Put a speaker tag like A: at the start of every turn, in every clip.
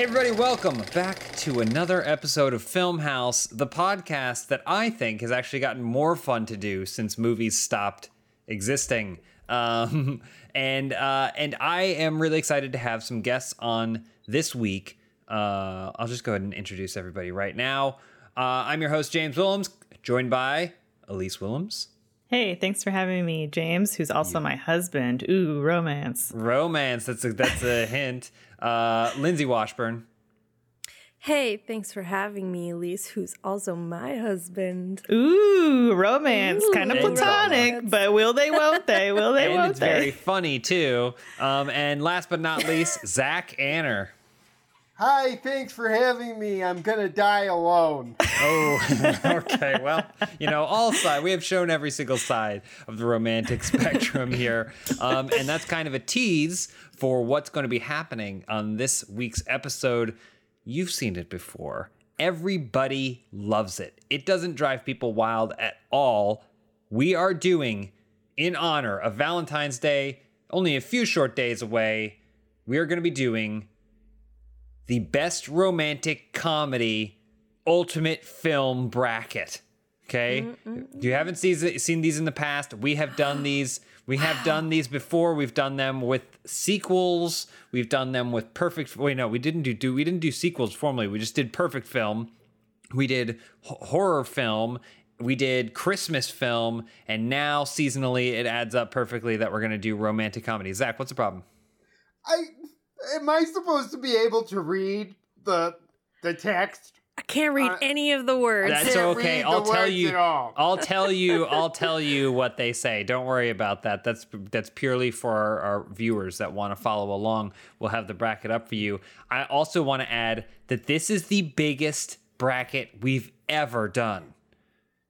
A: Hey, everybody, welcome back to another episode of Film Haus, the podcast that I think has actually gotten more fun to do since movies stopped existing. Um, and uh, and I am really excited to have some guests on this week. Uh, I'll just go ahead and introduce everybody right now. Uh, I'm your host, James Willems, joined by Elyse Willems.
B: Hey, thanks for having me, James, who's also my husband. Ooh, romance.
A: Romance, that's a, that's a hint. Uh, Lindsay Washburn.
C: Hey, thanks for having me, Elyse, who's also my husband.
B: Ooh, romance,
C: Ooh,
B: kind of platonic,
C: romance.
B: but will they, won't they? Will they,
A: and
B: won't
A: it's
B: they?
A: very funny too. Um, and last but not least, Zach Anner.
D: Hi, thanks for having me. I'm gonna die alone.
A: Oh, okay. Well, you know, all side. We have shown every single side of the romantic spectrum here, um, and that's kind of a tease for what's going to be happening on this week's episode. You've seen it before. Everybody loves it. It doesn't drive people wild at all. We are doing, in honor of Valentine's Day, only a few short days away. We are going to be doing the best romantic comedy ultimate film bracket. Okay, if you haven't seen seen these in the past, we have done these. We have done these before. We've done them with sequels. We've done them with perfect. Wait, no, we didn't do, do we didn't do sequels formally. We just did perfect film. We did h- horror film. We did Christmas film, and now seasonally, it adds up perfectly that we're gonna do romantic comedy. Zach, what's the problem?
D: I am I supposed to be able to read the the text?
C: I can't read
D: Uh,
C: any of the words.
A: That's okay. I'll tell you. I'll tell you. I'll tell you what they say. Don't worry about that. That's that's purely for our, our viewers that want to follow along. We'll have the bracket up for you. I also want to add that this is the biggest bracket we've ever done.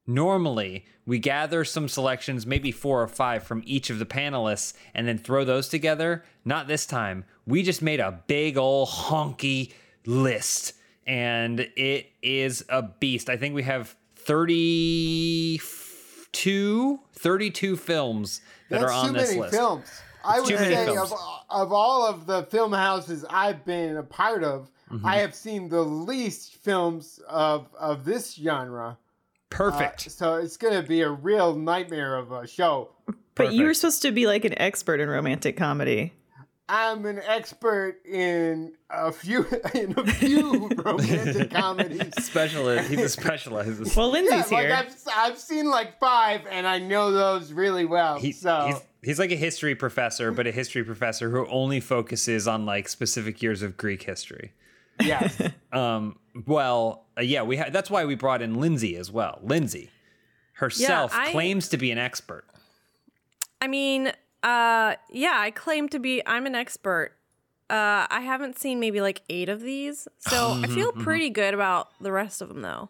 A: Normally, we gather some selections, maybe four or five from each of the panelists, and then throw those together. Not this time. We just made a big old honky list, and it is a beast. I think we have 32, 32 films that
D: That's
A: are on
D: too
A: this
D: many
A: list.
D: films. I
A: It's
D: would say
A: films.
D: of of all of the film houses I've been a part of,
A: Mm-hmm.
D: I have seen the least films of of this genre. Uh,
A: Perfect.
D: so it's gonna be a real nightmare of a show.
B: but you were supposed to be like an expert in romantic comedy.
D: I'm an expert in a few in a few romantic comedies.
A: specialist. He's a specialist.
B: Well,
D: Yeah,
B: Lindsay's
D: like
B: here.
D: I've, I've seen like five, and I know those really well.
A: He-
D: so
A: he's, he's like a history professor, but a history professor who only focuses on like specific years of Greek history.
D: Yes,
A: Um, well, uh, yeah, we ha- that's why we brought in Lindsay as well. Lindsay herself
C: I-
A: claims to be an expert.
C: I mean, uh, yeah, I claim to be. I'm an expert. Uh, I haven't seen maybe like eight of these, so I feel pretty good about the rest of them, though.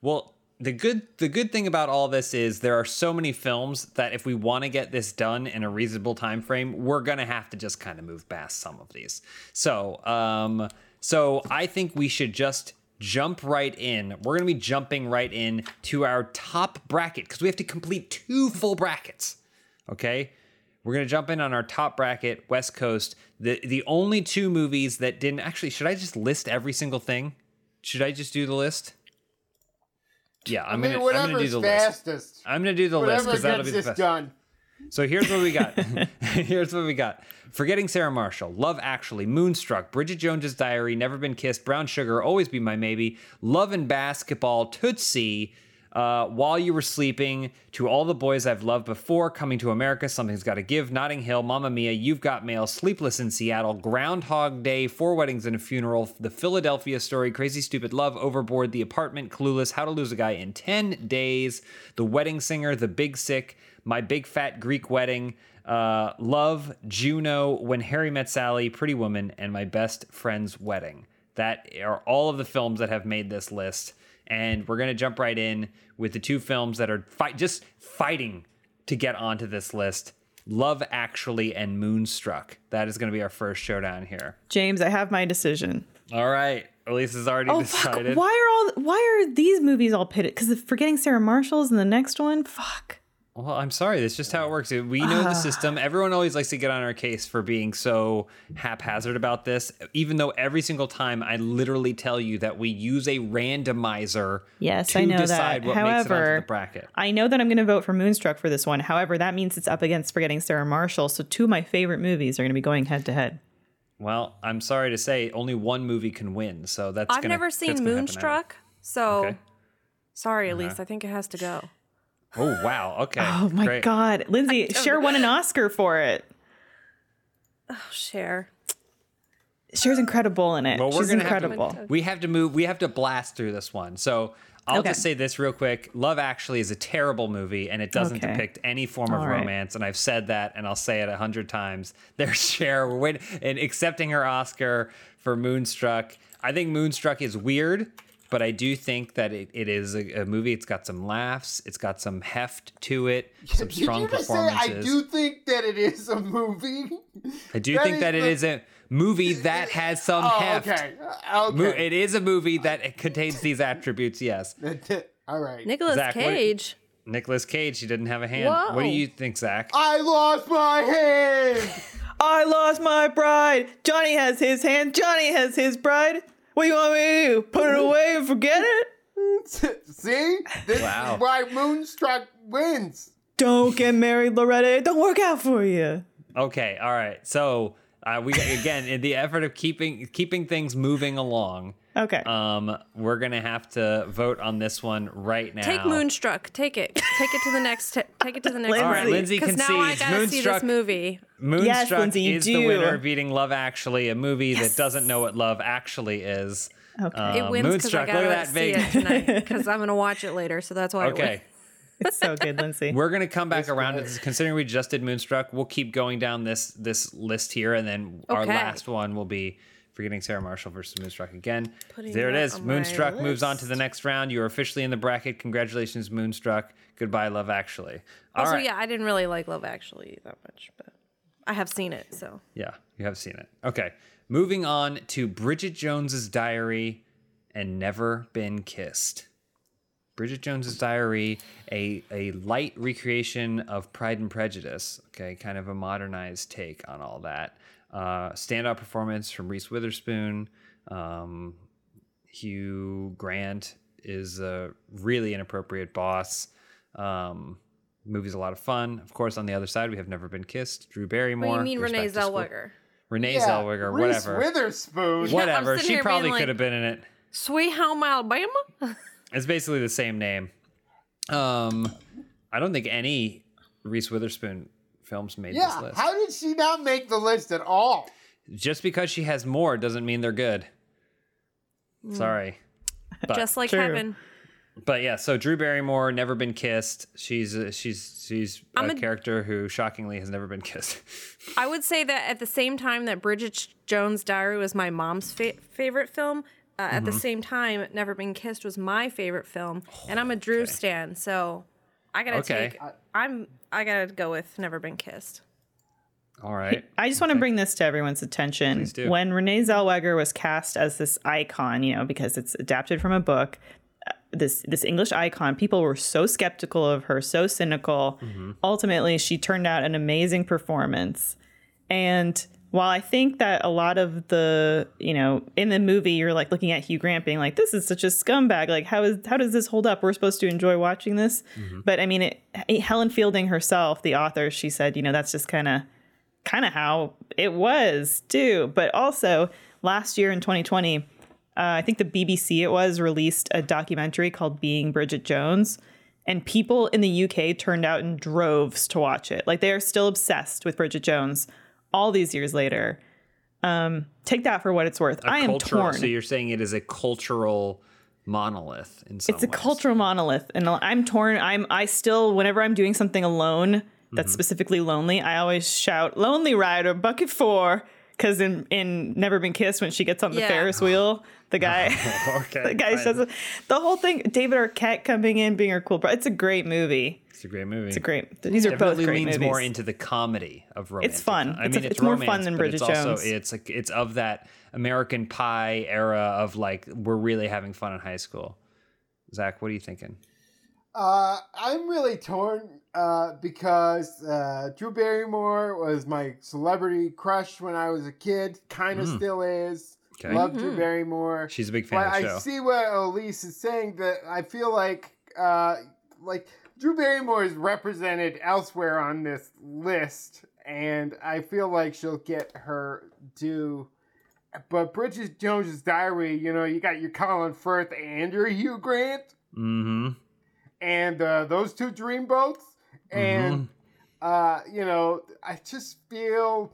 A: Well, the good the good thing about all this is there are so many films that if we want to get this done in a reasonable time frame, we're gonna have to just kind of move past some of these. So, um, so I think we should just jump right in. We're gonna be jumping right in to our top bracket because we have to complete two full brackets. Okay. We're gonna jump in on our top bracket, West Coast. The the only two movies that didn't actually should I just list every single thing? Should I just do the list? Yeah, I'm
D: I mean,
A: gonna I'm gonna do the list.
D: fastest.
A: I'm gonna do the list
D: Whatever
A: because that'll be the
D: this
A: best.
D: done.
A: So here's what we got. here's what we got. Forgetting Sarah Marshall, Love Actually, Moonstruck, Bridget Jones's Diary, Never Been Kissed, Brown Sugar, Always Be My Maybe, Love and Basketball, Tootsie, uh, While You Were Sleeping, To All the Boys I've Loved Before, Coming to America, Something's Gotta Give, Notting Hill, Mamma Mia, You've Got Mail, Sleepless in Seattle, Groundhog Day, Four Weddings and a Funeral, The Philadelphia Story, Crazy Stupid Love, Overboard, The Apartment, Clueless, How to Lose a Guy in 10 Days, The Wedding Singer, The Big Sick, My Big Fat Greek Wedding, uh, Love, Juno, When Harry Met Sally, Pretty Woman, and My Best Friend's Wedding. That are all of the films that have made this list. And we're going to jump right in with the two films that are fight, just fighting to get onto this list Love Actually and Moonstruck. That is going to be our first showdown here.
B: James, I have my decision.
A: All right. Elyse has already
B: Oh fuck!
A: decided.
B: Why are all why are these movies all pitted? Because forgetting Sarah Marshall's in the next one. Fuck.
A: Well, I'm sorry. That's just how it works. We know the system. Everyone always likes to get on our case for being so haphazard about this, even though every single time I literally tell you that we use a randomizer
B: Yes,
A: to
B: I know
A: decide
B: that.
A: what makes it onto
B: However,
A: the bracket.
B: I know that I'm going to vote for Moonstruck for this one. However, that means it's up against Forgetting Sarah Marshall. So two of my favorite movies are going to be going head to head.
A: Well, I'm sorry to say, only one movie can win. So that's.
C: I've
A: gonna-
C: never seen
A: gonna happen now.
C: Moonstruck, so
A: Okay.
C: sorry, uh-huh. Elyse. I think it has to go.
A: Oh wow. Okay.
B: Oh my
A: Great.
B: God, Lindsay, Cher won an Oscar for it.
C: Oh, Cher.
B: Cher's incredible in it.
A: Well, we're
B: She's
A: gonna have
B: incredible.
A: to. We have to move. We have to blast through this one. So I'll
B: Okay.
A: just say this real quick. Love Actually is a terrible movie, and it doesn't
B: Okay.
A: depict any form of
B: All right.
A: romance. And I've said that, and I'll say it a hundred times. There's Cher. We're waiting and accepting her Oscar for Moonstruck. I think Moonstruck is weird. But I do think that it, it is a, a movie. It's got some laughs. It's got some heft to it. Some
D: Did
A: strong
D: you just say. I do think that it is a movie?
A: I do
D: That
A: think that it
D: the-
A: is a movie that has some
D: Oh,
A: heft.
D: okay. Uh,
A: Mo-
D: Okay.
A: It is a movie that contains these attributes. Yes.
D: All right.
C: Nicolas
A: Zach, what-
C: Cage.
A: Nicolas Cage. He didn't have a hand. What do you think, Zach?
D: I lost my hand.
B: I lost my bride. Johnny has his hand. Johnny has his bride. What do you want me to do? Put it away and forget it?
D: See? This
A: Wow.
D: is why Moonstruck wins.
B: Don't get married, Loretta. It don't work out for you.
A: Okay. All right. So uh, we again in the effort of keeping keeping things moving along.
B: Okay.
A: Um, we're gonna have to vote on this one right now.
C: Take Moonstruck. Take it. Take it to the next. T- take it to the next.
B: All right,
A: Lindsay
C: Because now I gotta see
A: Moonstruck-
C: this movie.
A: Moonstruck
B: Lindsay, you
A: is the winner, beating Love Actually, a movie that doesn't know what love actually is.
B: okay.
C: It
A: Uh,
C: wins because I
A: Moonstruck, look at
C: gotta
A: that
C: see
A: big-
C: it tonight. Because I'm gonna watch it later, so that's why. It
A: Okay.
C: wins.
B: it's so good, Lindsay.
A: We're gonna come back around to this. Considering we just did Moonstruck, we'll keep going down this this list here, and then our last one will be Forgetting Sarah Marshall versus Moonstruck again.
C: Putting
A: there it is.
C: that
A: is.
C: on
A: Moonstruck moves on to the next round. You are officially in the bracket. Congratulations, Moonstruck. Goodbye, Love Actually. All
C: Also,
A: right.
C: yeah, I didn't really like Love Actually that much, but I have seen it, so
A: Yeah, you have seen it. Okay. Moving on to Bridget Jones's Diary and Never Been Kissed. Bridget Jones's Diary, a, a light recreation of Pride and Prejudice. Okay, kind of a modernized take on all that. Uh, standout performance from Reese Witherspoon. Um, Hugh Grant is a really inappropriate boss. Um, movie's a lot of fun. Of course, on the other side, we have Never Been Kissed. Drew Barrymore.
C: What do you mean Renee
A: back to school.
C: Zellweger?
A: Renee
D: Yeah,
A: Zellweger,
D: Reese
A: whatever.
D: Reese Witherspoon.
A: whatever.
C: sitting
A: She probably
C: being like-
A: could have been in it.
C: Sweet Home Alabama.
A: It's basically the same name. Um, I don't think any Reese Witherspoon films made this
D: Yeah.
A: list.
D: How did she not make the list at all?
A: Just because she has more doesn't mean they're good. Sorry. But,
C: Just like
B: True.
C: Heaven.
A: but yeah, so Drew Barrymore, never been kissed. She's a, she's she's a,
C: I'm a-
A: character who shockingly has never been kissed.
C: I would say that at the same time that Bridget Jones' Diary was my mom's fa- favorite film, uh, at
A: Mm-hmm.
C: the same time, Never Been Kissed was my favorite film, and I'm a Drew stan, so I gotta
A: Okay.
C: take. I'm I gotta go with Never Been Kissed.
A: All right.
B: I just want to bring this to everyone's attention.
A: Do.
B: When Renee Zellweger was cast as this icon, you know, because it's adapted from a book, uh, this this English icon, people were so skeptical of her, so cynical.
A: Mm-hmm.
B: Ultimately, she turned out an amazing performance. And while I think that a lot of the, you know, in the movie, you're like looking at Hugh Grant being like, "This is such a scumbag. Like, how is how does this hold up? We're supposed to enjoy watching this." But I mean, it, Helen Fielding herself, the author, she said, you know, that's just kind of kind of how it was too. But also last year in 2020, uh, I think the BBC it was released a documentary called Being Bridget Jones. And people in the UK turned out in droves to watch it. Like they are still obsessed with Bridget Jones all these years later. Um, take that for what it's worth. I am
A: cultural.
B: torn.
A: So you're saying it is a cultural monolith in some
B: it's a
A: ways.
B: cultural monolith and i'm torn i'm i still whenever i'm doing something alone that's
A: Mm-hmm.
B: specifically lonely i always shout lonely rider bucket four because in in never been kissed when she gets on the
C: Yeah.
B: ferris wheel the guy
A: Okay.
B: the guy says the whole thing david arquette coming in being her cool bro it's a great movie
A: It's a great movie.
B: it's a great these are both great
A: leans
B: movies
A: more into the comedy of romance.
B: It's fun.
A: I
B: It's a-
A: mean,
B: it's more fun than
A: but it's
B: Bridget
A: also
B: Jones.
A: it's like it's of that American Pie era of like we're really having fun in high school. Zach, what are you thinking?
D: Uh, I'm really torn. uh, because uh, Drew Barrymore was my celebrity crush when I was a kid. Kind of still is.
A: Okay.
D: Love Drew Barrymore.
A: She's a big fan
D: but
A: of the
D: I see what Elyse is saying. That I feel like, uh, like Drew Barrymore is represented elsewhere on this list, and I feel like she'll get her due. But Bridget Jones's Diary, you know, you got your Colin Firth and your Hugh Grant,
A: Mm-hmm.
D: and uh, those two dreamboats, and uh, you know, I just feel.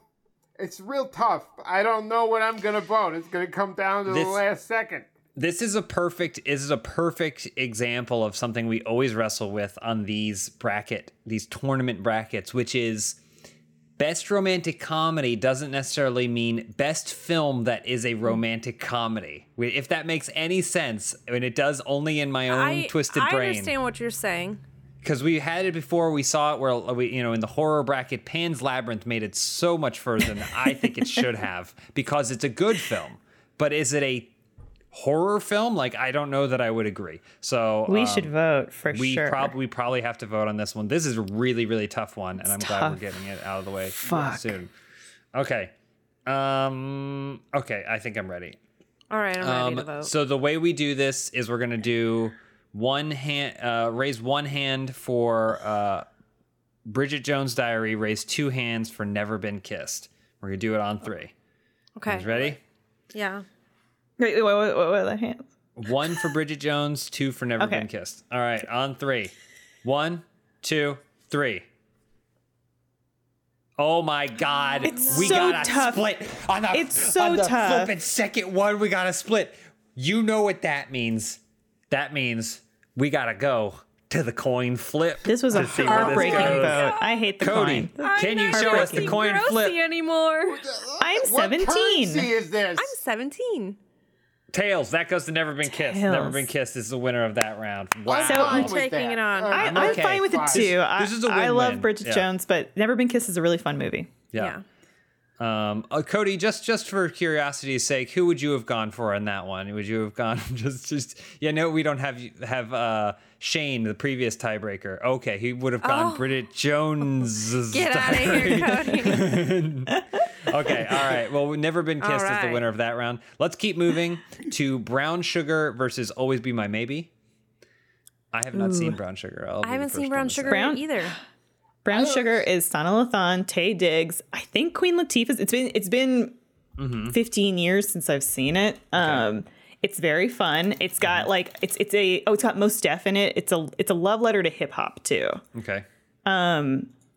D: It's real tough. I don't know what I'm gonna vote. It's gonna come down to
A: This-
D: the last second.
A: this is a perfect this is a perfect example of something we always wrestle with on these bracket these tournament brackets which is best romantic comedy doesn't necessarily mean best film that is a romantic comedy if that makes any sense I mean it does only in my own
C: I,
A: twisted
C: I
A: brain I
C: understand what you're saying.
A: Because we had it before we saw it where we you know in the horror bracket pan's labyrinth made it so much further than i think it should have because it's a good film. But is it a horror film? Like i don't know that i would agree. So
B: We
A: um,
B: should vote for
A: we
B: sure.
A: probably probably have to vote on this one. This is a really really tough one and i'm glad we're getting it out of the way
B: Fuck.
A: soon. Okay. Um okay i think i'm ready.
C: All right, I'm ready to
A: um,
C: vote.
A: so the way we do this is we're gonna do one hand, uh, raise one hand for uh, Bridget Jones' Diary, raise two hands for Never Been Kissed. We're gonna do it on three.
C: okay.
A: Guys ready?
C: Yeah.
B: Wait, wait, wait, wait, what are the hands?
A: One for Bridget Jones, two for Never
B: Okay.
A: Been Kissed. All right, on three. One, two, three. Oh my God!
B: It's
A: we
B: so
A: got a
B: tough.
A: split on the
B: It's so
A: on the
B: tough.
A: flippin' second one. We got a split. You know what that means? That means we gotta go to the coin flip.
B: This was a
A: to see
B: heartbreaking vote. I hate the
A: Cody,
B: coin.
A: can you show us the coin flip?
C: anymore.
B: I'm
D: What
B: 17.
D: currency is this?
C: I'm 17.
A: Tails. That goes to Never Been Kissed. Never Been Kissed is the winner of that round. Wow.
B: So-
C: I'm taking it on.
B: I,
D: right.
A: I'm
B: I'm
A: okay.
B: fine with it
D: Fine.
B: too. I,
A: this is a
B: I
A: win-win.
B: love Bridget
A: Yeah.
B: Jones, but Never Been Kissed is a really fun movie.
A: yeah.
C: yeah.
A: Um, uh, Cody, just just for curiosity's sake, who would you have gone for in that one? Would you have gone just just? Yeah, no, we don't have have uh, Shane, the previous tiebreaker. Okay, he would have gone
C: Oh.
A: Bridget Jones.
C: Get out of here, Cody.
A: Okay, all right. Well, we've never been kissed
C: All
A: as the winner of that round. Let's keep moving to Brown Sugar versus Always Be My Maybe. I have not seen Brown Sugar. I'll
C: I haven't seen Brown. Sugar
B: Brown-
C: either.
B: Brown Sugar is Sanaa Lathan, Taye Diggs. I think Queen Latifah's. It's been it's been
A: Mm-hmm.
B: 15 years since I've seen it. Um, it's very fun. It's got
A: Mm-hmm.
B: like it's it's a oh it's got Mos Def in it. It's a it's a love letter to hip hop too,
A: Okay.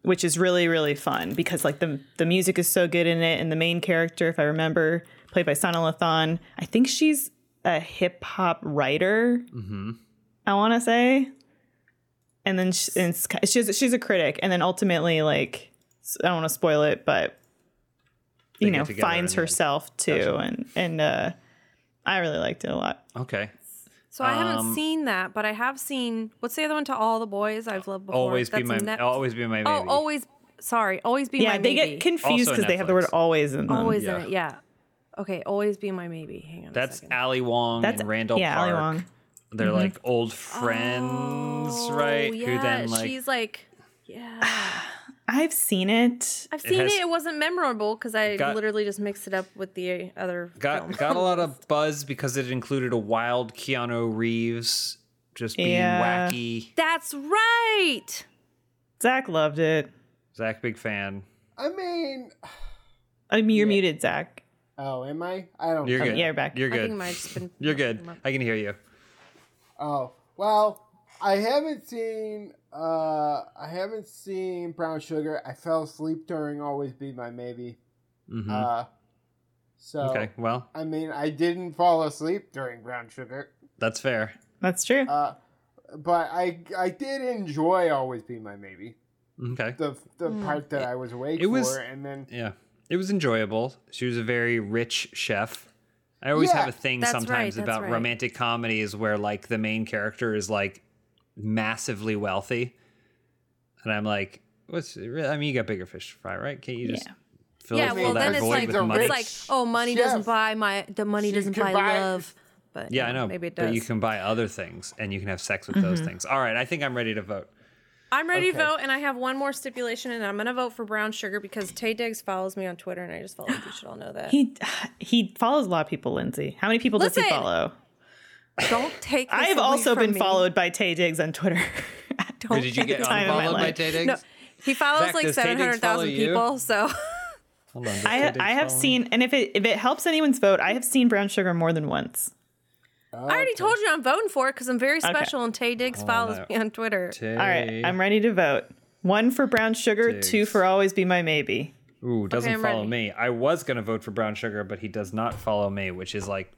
B: which is really really fun because like the the music is so good in it, and the main character, if I remember, played by Sanaa Lathan. I think she's a hip hop writer.
A: Mm-hmm.
B: I want to say. And then she, and she's she's a critic, and then ultimately, like I don't want to spoil it, but
A: They
B: you know, finds
A: in the
B: herself too,
A: Gotcha.
B: and and uh, I really liked it a lot.
A: Okay.
C: So I
A: Um,
C: haven't seen that, but I have seen what's the other one to all the boys I've loved before.
A: Always be my.
C: Net-
A: Always be my baby.
C: Oh, always. Sorry, always be
B: yeah,
C: my Yeah,
B: they
C: maybe.
B: get confused because they have the word "always" in them.
C: always
A: Yeah.
C: in it. Yeah. Okay, always be my maybe. Hang on.
A: That's
C: a second.
A: Ali Wong
B: That's
A: and Randall
B: yeah,
A: Park.
B: Ali Wong.
A: They're mm-hmm. like old friends,
C: Oh,
A: right?
C: Yeah,
A: Who then like
C: she's like, yeah.
B: I've seen it.
C: I've seen
A: has-
C: it. It wasn't memorable because I
A: Got-
C: literally just mixed it up with the other
A: got
C: film.
A: got a lot of buzz because it included a wild Keanu Reeves just being
B: Yeah.
A: wacky.
C: That's right.
B: Zach loved it.
A: Zach, big fan.
D: I mean,
B: I mean, um, you're muted, Zach.
D: oh, am I? I don't.
A: You're
D: know.
A: good.
B: yeah, you're back.
A: You're
C: I think
A: good.
C: it might have just been.
A: You're good. I can hear you.
D: Oh well, I haven't seen. Uh, I haven't seen Brown Sugar. I fell asleep during Always Be My Maybe.
A: Mhm.
D: Uh, so
A: okay, well,
D: I mean, I didn't fall asleep during Brown Sugar.
A: that's fair.
B: That's true.
D: Uh, but I I did enjoy Always Be My Maybe.
A: Okay.
D: The the part that I was awake
A: it was-
D: for, and then
A: Yeah. It was enjoyable. She was a very rich chef. I always
D: Yeah,
A: have a thing sometimes
C: right,
A: about
C: right.
A: romantic comedies where like the main character is like massively wealthy. And I'm like, what's really? I mean, you got bigger fish to fry, right? Can't you just
B: Yeah.
A: fill,
C: Yeah,
A: fill
C: well,
A: that
C: then it's
A: void
C: like
A: with money?
C: it's like oh, money doesn't buy my the money
D: She
C: doesn't buy,
D: buy-
C: love. But
A: yeah,
C: you
A: I know.
C: maybe it does.
A: But you can buy other things and you can have sex with
C: Mm-hmm.
A: those things. All right, I think I'm ready to vote.
C: I'm ready
D: Okay.
C: to vote, and I have one more stipulation, and I'm gonna vote for brown sugar because Taye Diggs follows me on Twitter, and I just felt like you should all know that.
B: He he follows a lot of people, Lindsay. How many people does he follow?
C: Don't take. This
B: I have
C: away
B: also
C: from
B: been
C: me.
B: folled by Taye Diggs on Twitter.
C: Don't
A: Wait, did you get
C: it.
B: time in my
A: unfollowed by. Taye Diggs?
C: No, he follows
A: Zach,
C: like
A: seven hundred thousand Tay
C: seven
A: Diggs
C: hundred
A: follow
C: thousand
A: you?
C: people. So
A: Hold on.
B: I
A: Tay
B: ha-
A: Diggs
B: I have
A: follow
B: seen, and if it if it helps anyone's vote, I have seen brown sugar more than once.
C: I already told you I'm voting for it because I'm very
B: Okay.
C: special, and Taye Diggs follows
A: no.
C: me on Twitter.
A: Tay.
B: All right, I'm ready to vote. One for brown sugar, two for always be my maybe.
A: Ooh, doesn't
C: I'm
A: follow
C: ready.
A: me. I was gonna vote for brown sugar, but he does not follow me, which is like,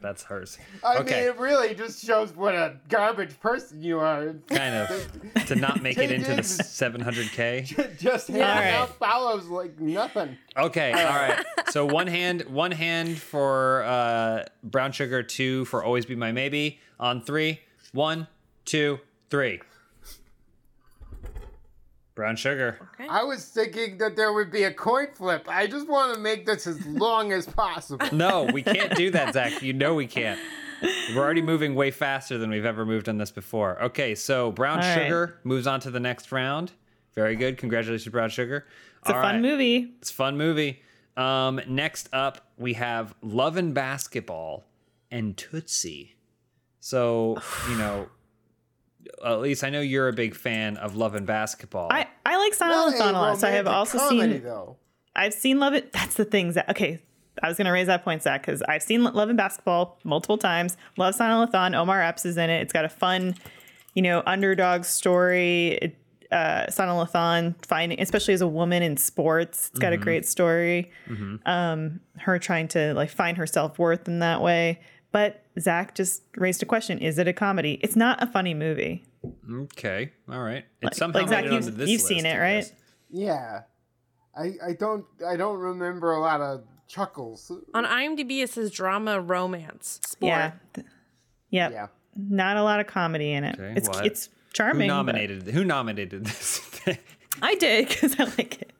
A: that's hers.
D: I
A: okay,
D: mean, it really just shows what a garbage person you are.
A: kind of to not make it into the 700k.
D: just handing
B: Alright.
D: out follows like nothing.
A: Okay, all right. So one hand, one hand for uh, brown sugar, two for always be my maybe. On three, one, two, three. Brown sugar. Okay.
D: I was thinking that there would be a coin flip. I just want to make this as long as possible.
A: No, we can't do that, Zach. You know we can't. We're already moving way faster than we've ever moved on this before. Okay, so brown
B: All right.
A: sugar moves on to the next round. Very good. Congratulations, brown sugar.
B: It's a fun movie.
A: It's a fun movie. Um, next up, we have Love and Basketball and Tootsie. So, you know, at least I know you're a big fan of Love and Basketball.
B: I, I like Silent
D: Not
B: Thon a lot, so I have
D: romantic
B: also
D: comedy,
B: seen
D: though.
B: I've seen Love It. That's the thing. Zach. Okay, I was gonna raise that point, Zach, because I've seen Love and Basketball multiple times. Love Sanaa Lathan. Omar Epps is in it. It's got a fun, you know, underdog story. It, uh, Sanaa Lathan finding, especially as a woman in sports, it's got a great story. Um, her trying to like find her self worth in that way. But Zach just raised a question: Is it a comedy? It's not a funny movie.
A: okay, all right. It's
B: Like-
A: somehow
B: like, Zach, you've-
A: onto this
B: you've
A: list,
B: seen it, right?
A: guess.
D: Yeah, I I don't I don't remember a lot of chuckles.
C: On IMDb, it says drama, romance, sport.
B: Yeah. Yep.
D: Yeah.
B: Not a lot of comedy in it.
A: Okay,
B: it's
A: well,
B: it's
A: Who
B: charming. but-
A: nominated? Who nominated this thing?
B: I did because I like it.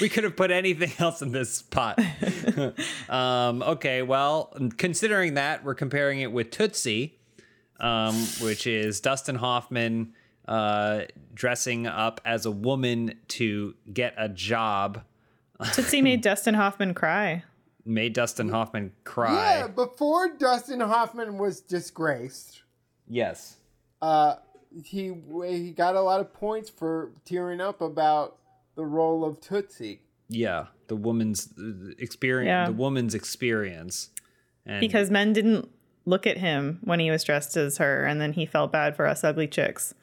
A: We could have put anything else in this pot. um, okay, well, considering that, we're comparing it with Tootsie, um, which is Dustin Hoffman uh, dressing up as a woman to get a job,
B: Tootsie made Dustin Hoffman cry.
A: made Dustin Hoffman cry.
D: Yeah, before Dustin Hoffman was disgraced,
A: Yes.
D: uh, he he got a lot of points for tearing up about the role of Tootsie.
A: Yeah, the woman's experience.
B: Yeah.
A: The woman's experience. And
B: Because men didn't look at him when he was dressed as her, and then he felt bad for us ugly chicks.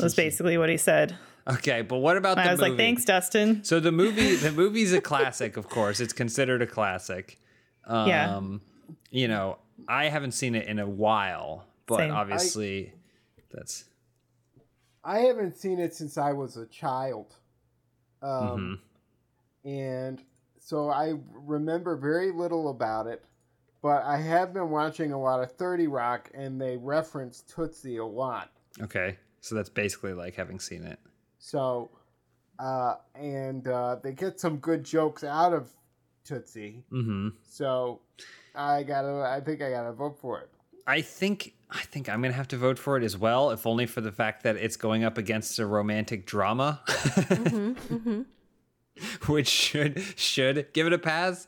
B: Was basically what he said.
A: okay, but what about
B: And
A: the
B: I was
A: movie?
B: like, "Thanks, Dustin."
A: So the movie, the movie's a classic, of course. It's considered a classic. Um,
B: Yeah.
A: You know, I haven't seen it in a while, but
B: Same.
A: obviously, that's
D: I haven't seen it since I was a child. Um,
A: Mm-hmm.
D: And so I remember very little about it, but I have been watching a lot of 30 Rock, and they reference Tootsie a lot.
A: okay. So that's basically like having seen it.
D: So, uh, and uh, they get some good jokes out of Tootsie.
A: Mm-hmm.
D: So I gotta, I think I gotta vote for it.
A: I think I think I'm gonna have to vote for it as well, if only for the fact that it's going up against a romantic drama, which should should give it a pass.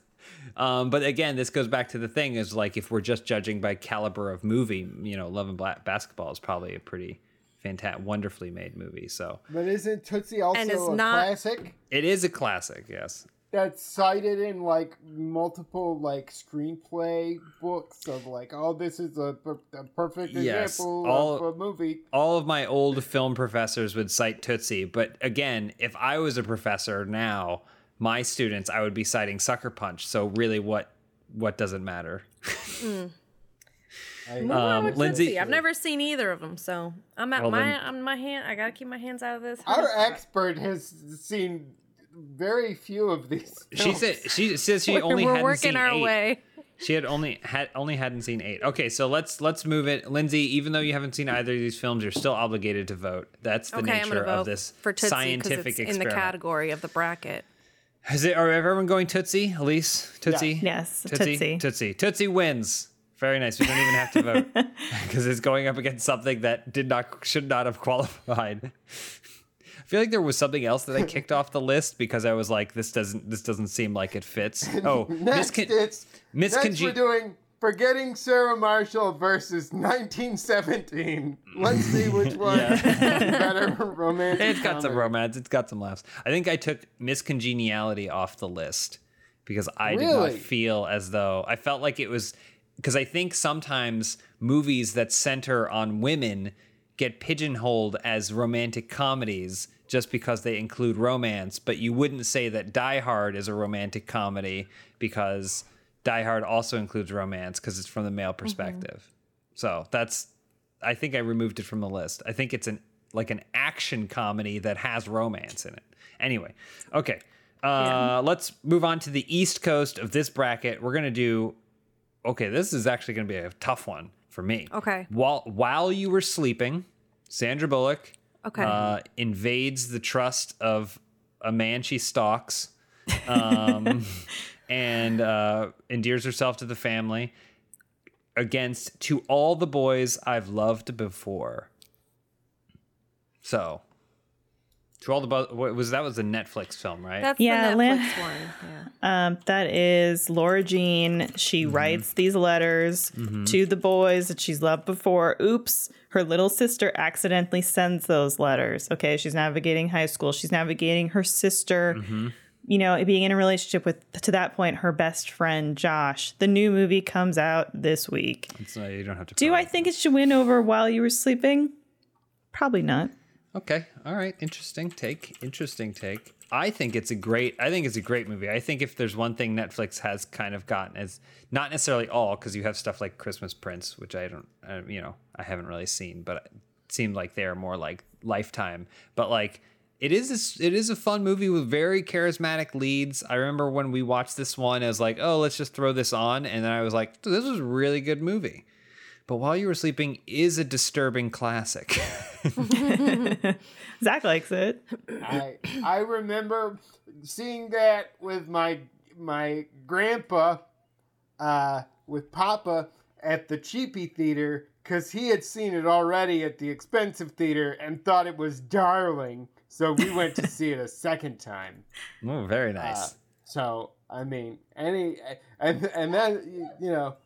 A: Um, but again, this goes back to the thing is like if we're just judging by caliber of movie, you know, Love and Black Basketball is probably a pretty fantastic, wonderfully made movie. So
D: But isn't Tootsie also
C: And it's
D: a
C: not-
D: classic
A: it is a classic, yes.
D: That's cited in like multiple like screenplay books of like, oh, this is a, a perfect
A: Yes,
D: example
A: all-
D: of a movie.
A: all of my old film professors would cite Tootsie, but again, if I was a professor now, my students, I would be citing Sucker Punch. So really, what what doesn't matter?
D: I,
A: um,
C: um,
A: Lindsay,
C: I've never seen either of them, so I'm at
A: Well,
C: my
A: then-
C: I'm my hand. I gotta keep my hands out of this.
D: Our expert has seen very few of these.
A: She said she says she
C: We're,
A: only
C: we're
A: hadn't
C: working
A: seen
C: our
A: eight.
C: way.
A: She had only had only hadn't seen eight. Okay, so let's let's move it, Lindsay. Even though you haven't seen either of these films, you're still obligated to vote. That's the
C: Okay, I'm
A: nature
C: gonna vote
A: of this
C: for Tootsie because
A: scientific
C: it's in the category of the bracket.
A: Is it? Are everyone going Tootsie? Elyse, Tootsie,
B: Yes,
A: Tootsie,
B: Tootsie.
A: Tootsie, Tootsie wins. Very nice. We don't even have to vote because it's going up against something that did not should not have qualified. I feel like there was something else that I kicked off the list because I was like, this doesn't this doesn't seem like it fits. Oh,
D: Next,
A: miscon-
D: it's next
A: misconge-
D: we're doing Forgetting Sarah Marshall versus 1917. Let's see which one better romantic.
A: It's got some romance. It's got some laughs. I think I took Miss Congeniality off the list because I did not feel as though I felt like it was because I think sometimes movies that center on women get pigeonholed as romantic comedies just because they include romance, but you wouldn't say that Die Hard is a romantic comedy because Die Hard also includes romance because it's from the male perspective. So that's I think I removed it from the list. I think it's an like an action comedy that has romance in it. Anyway, okay. Uh, Let's move on to the east coast of this bracket. We're gonna do. Okay, this is actually gonna be a tough one for me.
C: Okay.
A: While while you were sleeping, Sandra Bullock
C: Okay.
A: uh, invades the trust of a man she stalks, um, and uh, endears herself to the family against to all the boys I've loved before. So, to all the bo- what was that was a Netflix film, right?
C: That's
B: Yeah,
C: the
B: Lan-
C: Netflix one. Yeah.
B: Um, that is Lara Jean. She writes these letters to the boys that she's loved before. Oops, her little sister accidentally sends those letters. Okay, she's navigating high school. She's navigating her sister. Mm-hmm. You know, being in a relationship with to that point her best friend Josh. The new movie comes out this week.
A: It's not- you don't have to.
B: Do
A: cry.
B: I think it should win over while you were sleeping? Probably not.
A: Okay. All right. Interesting take. Interesting take. I think it's a great. I think it's a great movie. I think if there's one thing Netflix has kind of gotten as not necessarily all because you have stuff like Christmas Prince, which I don't, uh, you know, I haven't really seen, but it seemed like they're more like Lifetime. But like it is, a, it is a fun movie with very charismatic leads. I remember when we watched this one, I was like, oh, let's just throw this on, and then I was like, this is a really good movie. But while you were sleeping is a disturbing classic.
B: Zach likes it.
D: I I remember seeing that with my my grandpa, uh, with Papa at the cheapy theater because he had seen it already at the expensive theater and thought it was darling. So we went to see it a second time.
A: oh, very nice.
D: So I mean, any and and then you- you know,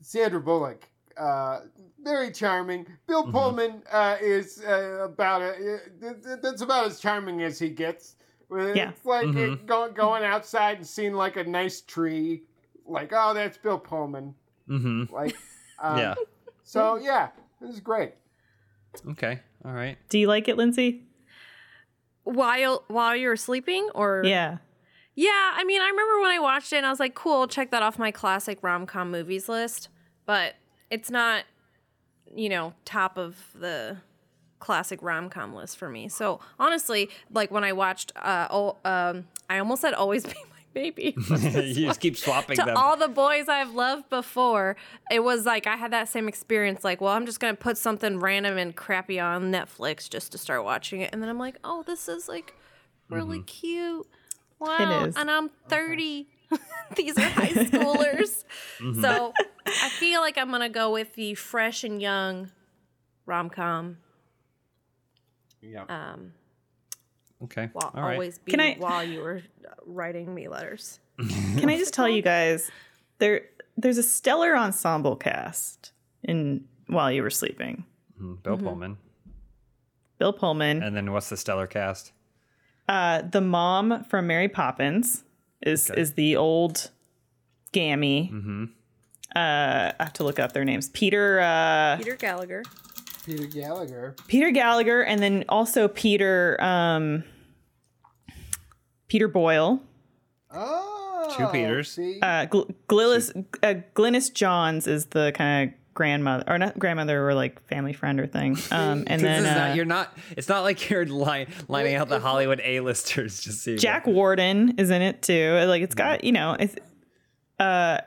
D: Sandra Bullock, uh, very charming. Bill
A: Mm-hmm.
D: Pullman uh, is uh, about a, uh, that's about as charming as he gets. It's
B: Yeah.
D: like
A: Mm-hmm.
D: it going going outside and seeing like a nice tree, like oh that's Bill Pullman,
A: mm-hmm.
D: like um,
A: Yeah.
D: So yeah, this is great.
A: Okay. All right.
B: Do you like it, Lindsay?
C: While while you're sleeping, or
B: Yeah.
C: Yeah, I mean, I remember when I watched it and I was like, cool, check that off my classic rom com movies list. But it's not, you know, top of the classic rom com list for me. So honestly, like when I watched, uh, oh, um, I almost said Always Be My Baby.
A: you just keep swapping
C: to
A: them.
C: all the boys I've loved before, it was like I had that same experience. Like, well, I'm just gonna put something random and crappy on Netflix just to start watching it, and then I'm like, oh, this is like really cute. Wow,
B: is.
C: and I'm 30. These are high schoolers. So I feel like I'm gonna go with the fresh and young rom com.
D: Yeah.
C: Um,
A: okay.
C: while
A: All right.
C: always be
B: Can I-
C: while you were uh, writing me letters.
B: Can I just tell you guys there there's a stellar ensemble cast in while you were sleeping.
A: Mm, Bill Pullman.
B: Bill Pullman,
A: And then what's the stellar cast?
B: uh, the mom from Mary Poppins is
A: Okay.
B: is the old Gammy. Uh, I have to look up their names. Peter uh,
C: Peter Gallagher.
D: Peter Gallagher.
B: Peter Gallagher, and then also Peter um, Peter Boyle.
D: Oh.
A: Two Peters.
D: See?
B: Uh, Gl- Glynis, uh, Glynis Johns is the kind of grandmother, or not grandmother, or like family friend or thing. Um, and then
A: is not,
B: uh,
A: you're not. It's not like you're line, lining out the Hollywood A-listers. Just so
B: Jack
A: know.
B: Warden is in it too. Like it's got you know it's uh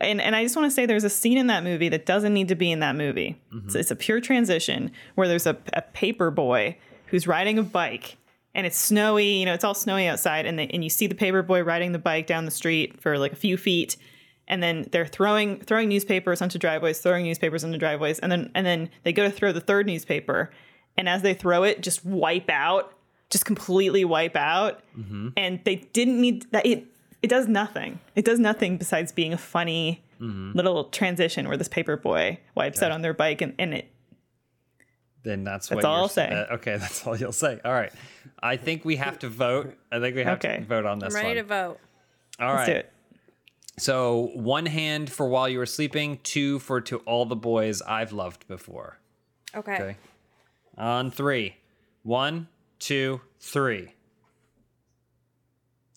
B: and and I just want to say there's a scene in that movie that doesn't need to be in that movie. So it's a pure transition where there's a, a paper boy who's riding a bike and it's snowy. You know, it's all snowy outside, and they, and you see the paper boy riding the bike down the street for like a few feet. And then they're throwing throwing newspapers onto driveways, throwing newspapers onto driveways, and then and then they go to throw the third newspaper, and as they throw it, just wipe out, just completely wipe out, and they didn't need that. It it does nothing. It does nothing besides being a funny little transition where this paper boy wipes out on their bike, and, and it
A: Then that's,
B: That's
A: what
B: all
A: you're
B: I'll say.
A: uh, okay, that's all you'll say. All right. I think we have to vote. I think we have
B: Okay.
A: to vote on this.
C: I'm
A: this
C: ready
A: one.
C: to vote.
A: All
B: let's
A: right. So one hand for while you were sleeping, two for to all the boys I've loved before.
C: Okay.
A: Okay. On three. One, two, three.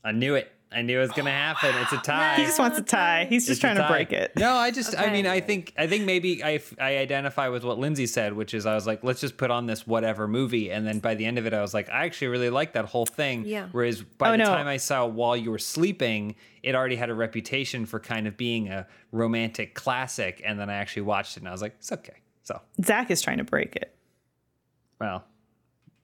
A: I knew it. I knew it was gonna happen. It's a tie.
B: He just wants a tie. He's just
A: It's
B: trying to break it.
A: No, I just, I mean, I think, I think maybe I, I identify with what Lindsay said, which is I was like, let's just put on this whatever movie, and then by the end of it, I was like, I actually really like that whole thing.
C: Yeah.
A: Whereas by
B: Oh,
A: the
B: no.
A: time I saw While You Were Sleeping, it already had a reputation for kind of being a romantic classic, and then I actually watched it, and I was like, it's okay. So,
B: Zach is trying to break it.
A: well,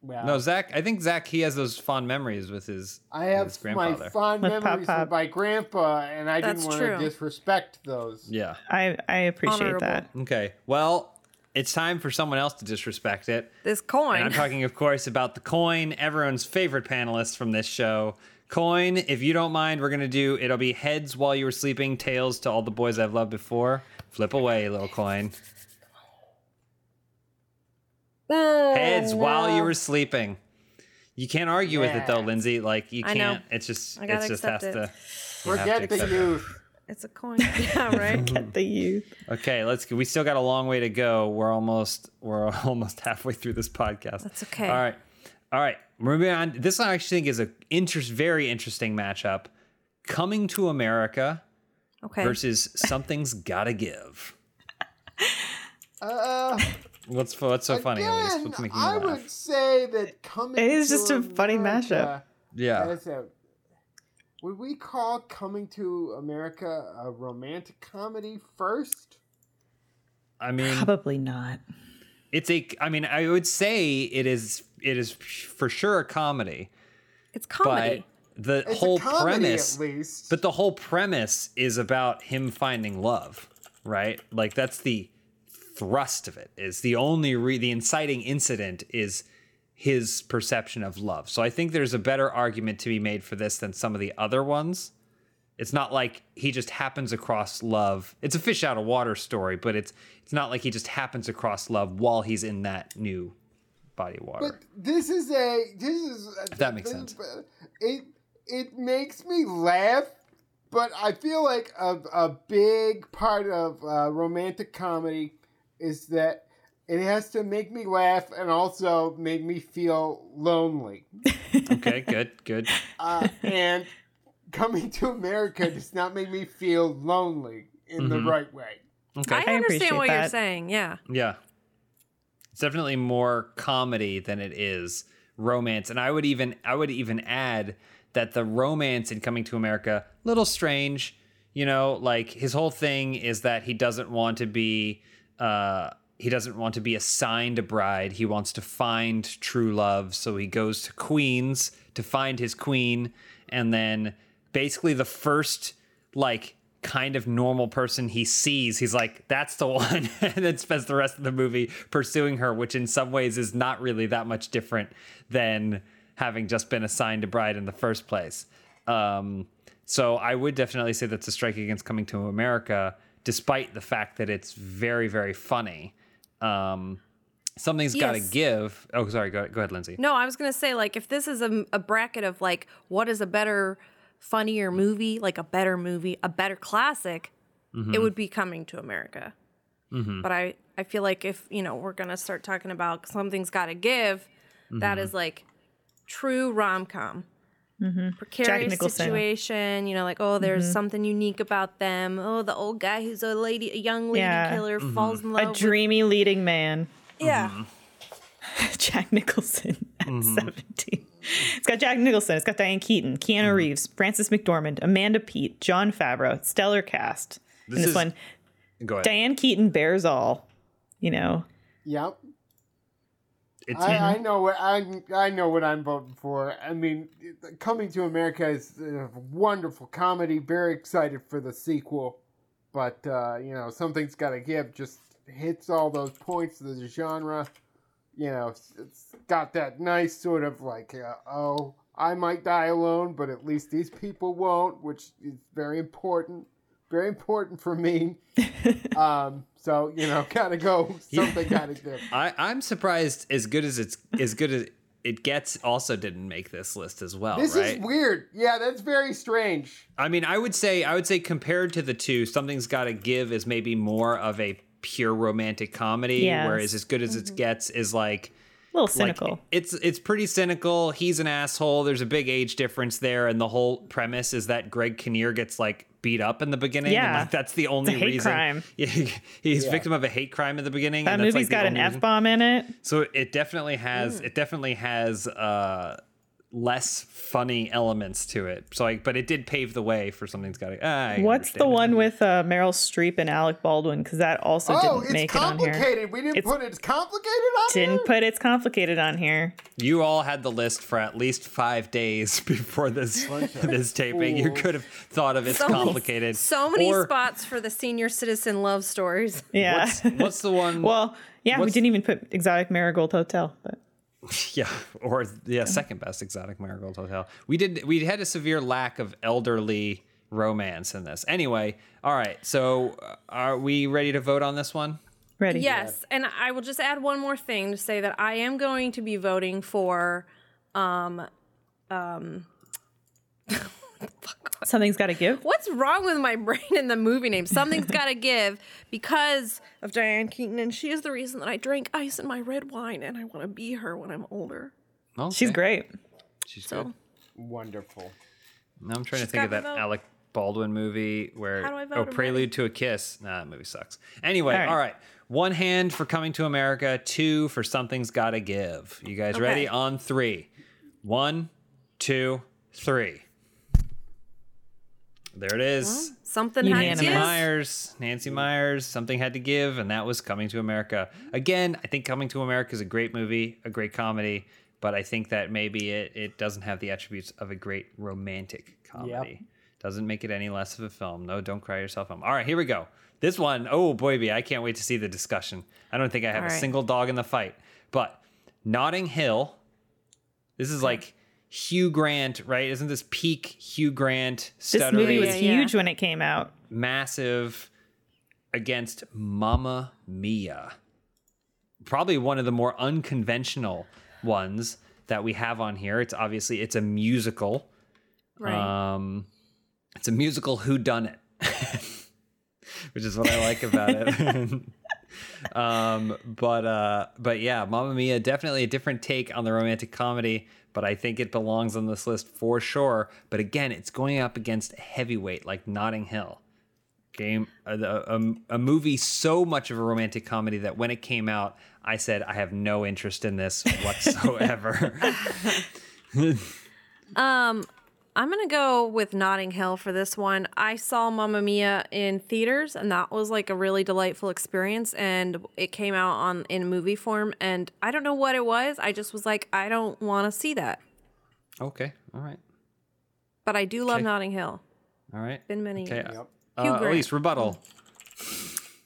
D: Well,
A: no, Zach, I think Zach he has those fond memories with his,
D: I
A: his
D: have my
A: grandfather.
D: fond
B: With Pop
D: memories
B: Pop.
D: with my grandpa, and I
C: That's
D: didn't want
C: true.
D: to disrespect those.
A: yeah.
B: I I appreciate
C: Honorable.
B: that.
A: Okay. Well, it's time for someone else to disrespect it.
C: This coin.
A: And I'm talking, of course, about the coin, everyone's favorite panelist from this show. Coin, if you don't mind, we're going to do it'll be heads while you were sleeping, tails to all the boys I've loved before. Flip away, little coin. Heads while you were sleeping. You can't argue with it though, Lindsay. Like you
C: I know.
A: can't. It's just
C: I gotta
A: it's just has
C: accept
A: to.
C: it.
A: to
D: Forget the
A: accept it.
D: youth.
C: It's a coin. yeah, right.
B: Get the youth.
A: Okay, let's. We still got a long way to go. We're almost. We're almost halfway through this podcast.
C: That's okay.
A: All right, all right. Moving on. This one I actually think is a interest, very interesting matchup. Coming to America
C: Okay.
A: versus Something's Gotta Give.
D: Uh,
A: What's what's so funny? Elyse?
D: again,
A: What's making you
D: I
A: laugh?
D: would say that coming.
B: To America It is
D: to
B: just a funny mashup.
A: Yeah.
D: as a- would we call coming to America a romantic comedy first?
A: I mean,
B: Probably not.
A: it's a. I mean, I would say it is. It is for sure a comedy,
C: it's comedy.
A: but the
D: It's
A: whole
D: a comedy
A: premise.
D: at least.
A: But the whole premise is about him finding love, right? Like that's the thrust of it. Is the only re- the inciting incident is his perception of love. So I think there's a better argument to be made for this than some of the other ones. It's not like he just happens across love. It's a fish out of water story, but it's it's not like he just happens across love while he's in that new body of water.
D: But this is a this is
A: If that makes sense.
D: is- It it makes me laugh, but I feel like a a big part of uh, romantic comedy is that it has to make me laugh and also make me feel lonely.
A: okay, good, good.
D: Uh, and coming to America does not make me feel lonely in the
A: Mhm.
D: right way.
A: Okay.
C: I
B: I
C: understand
B: appreciate
C: what you're saying. Yeah.
A: Yeah. It's definitely more comedy than it is romance. And I would even I would even add that the romance in Coming to America, little strange, you know, like his whole thing is that he doesn't want to be uh he doesn't want to be assigned a bride. He wants to find true love. So he goes to Queens to find his queen. And then basically the first like kind of normal person he sees, he's like, that's the one. and then spends the rest of the movie pursuing her, which in some ways is not really that much different than having just been assigned a bride in the first place. Um, so I would definitely say that's a strike against coming to America, despite the fact that it's very, very funny. Um, something's got to give. Oh, sorry. Go, go ahead, Lindsay.
C: No, I was gonna say like if this is a, a bracket of like what is a better, funnier movie, like a better movie, a better classic,
A: Mm-hmm.
C: it would be Coming to America. But I I feel like if you know we're gonna start talking about something's got to give, that
A: Mm-hmm.
C: is like true rom com.
B: Mm-hmm.
C: Precarious situation, you know, like oh, there's
B: Mm-hmm.
C: something unique about them. Oh, the old guy who's a lady, a young lady
B: Yeah.
C: killer,
A: Mm-hmm.
C: falls in love.
B: A dreamy leading man.
C: with, yeah,
B: Jack Nicholson at
A: Mm-hmm.
B: 17. It's got Jack Nicholson. It's got Diane Keaton, Keanu
A: Mm-hmm.
B: Reeves, Frances McDormand, Amanda Peet, Jon Favreau, stellar cast.
A: This
B: and this
A: is-
B: one,
A: Go ahead.
B: Diane Keaton bears all. You know,
D: Yep.
A: It's,
D: I, I know what I I know what I'm voting for. I mean, Coming to America is a wonderful comedy. Very excited for the sequel. but uh, you know, something's got to give. Just hits all those points of the genre. You know, it's, it's got that nice sort of like, uh, oh, I might die alone, but at least these people won't, which is very important. Very important for me. um, so you know, gotta go. Something gotta give.
A: I, I'm surprised as good as it's as good as it gets also didn't make this list as well.
D: This
A: right?
D: is weird. Yeah, that's very strange.
A: I mean, I would say I would say compared to the two, something's got to give is maybe more of a pure romantic comedy,
B: Yes.
A: whereas as good as it mm-hmm. gets is like
B: A little
A: like,
B: cynical.
A: it's it's pretty cynical. He's an asshole. There's a big age difference there, and the whole premise is that Greg Kinnear gets like beat up in the beginning. and,
B: Yeah.
A: like, that's the only
B: a hate
A: reason.
B: crime.
A: Yeah, he's victim of a hate crime in the beginning.
B: that
A: and that's,
B: movie's
A: like, the
B: got an f bomb in it.
A: So it definitely has it definitely has uh less funny elements to it. So like but it did pave the way for something's got to ah, I
B: What's the
A: understand it.
B: one with uh, Meryl Streep and Alec Baldwin? Because that also
D: Oh,
B: didn't make it on here.
D: complicated. We didn't
B: It's-
D: put it's complicated on here?
B: Didn't put it's complicated on here.
A: You all had the list for at least 5 days before this this taping. You could have thought of it's
C: So many-
A: complicated.
C: So many
A: Or
C: spots for the senior citizen love stories.
B: Yeah.
A: What's, what's the one
B: well, yeah, we didn't even put Exotic Marigold Hotel, but
A: Yeah, or yeah, second best exotic marigold hotel. We did we had a severe lack of elderly romance in this. Anyway, all right. So, uh, are we ready to vote on this one?
B: ready.
C: Yes, and I will just add one more thing to say that I am going to be voting for
B: Something's got to give.
C: what's wrong with my brain in the movie name? Something's got to give because of Diane Keaton, and she is the reason that I drank ice in my red wine, and I want to be her when I'm older.
B: She's great.
A: She's
C: So
A: good.
D: Wonderful.
A: Now I'm trying
C: She's
A: to think of that. Alec Baldwin movie where
C: How do I vote?
A: oh
C: I'm
A: Prelude to a Kiss. Nah, that movie sucks. Anyway,
B: All right.
A: all right. One hand for Coming to America. Two for Something's Gotta Give. You guys ready? On three. One, two, three. There it is.
C: Something
B: Unanimous.
A: Nancy
C: had to give.
A: Meyers, Nancy Meyers, something had to give, and that was Coming to America. Again, I think Coming to America is a great movie, a great comedy, but I think that maybe it, it doesn't have the attributes of a great romantic comedy. Doesn't make it any less of a film. No, don't cry yourself home. All right, here we go. This one, oh boy, I can't wait to see the discussion. I don't think I have
C: All
A: a
C: right.
A: single dog in the fight, but Notting Hill. This is like Hugh Grant, right? Isn't this peak Hugh Grant
B: This
A: stuttering?
B: movie was
C: Yeah, yeah.
B: huge when it came out.
A: massive against Mamma Mia. Probably one of the more unconventional ones that we have on here. It's obviously it's a musical.
C: Right.
A: Um it's a musical who done it. Which is what I like about it. um but uh but yeah, Mamma Mia definitely a different take on the romantic comedy, but I think it belongs on this list for sure. But again, it's going up against a heavyweight like Notting Hill game a, a, a movie so much of a romantic comedy that when it came out i said i have no interest in this whatsoever
C: Um, I'm gonna go with Notting Hill for this one. I saw Mamma Mia in theaters, and that was like a really delightful experience. And it came out on in movie form, and I don't know what it was. I just was like, I don't want to see that,
A: okay all right
C: but I do love
A: Okay.
C: Notting Hill.
A: all right
C: Been many
A: okay
C: years.
D: Yep.
A: uh,
C: Hugh Grant.
A: Elyse rebuttal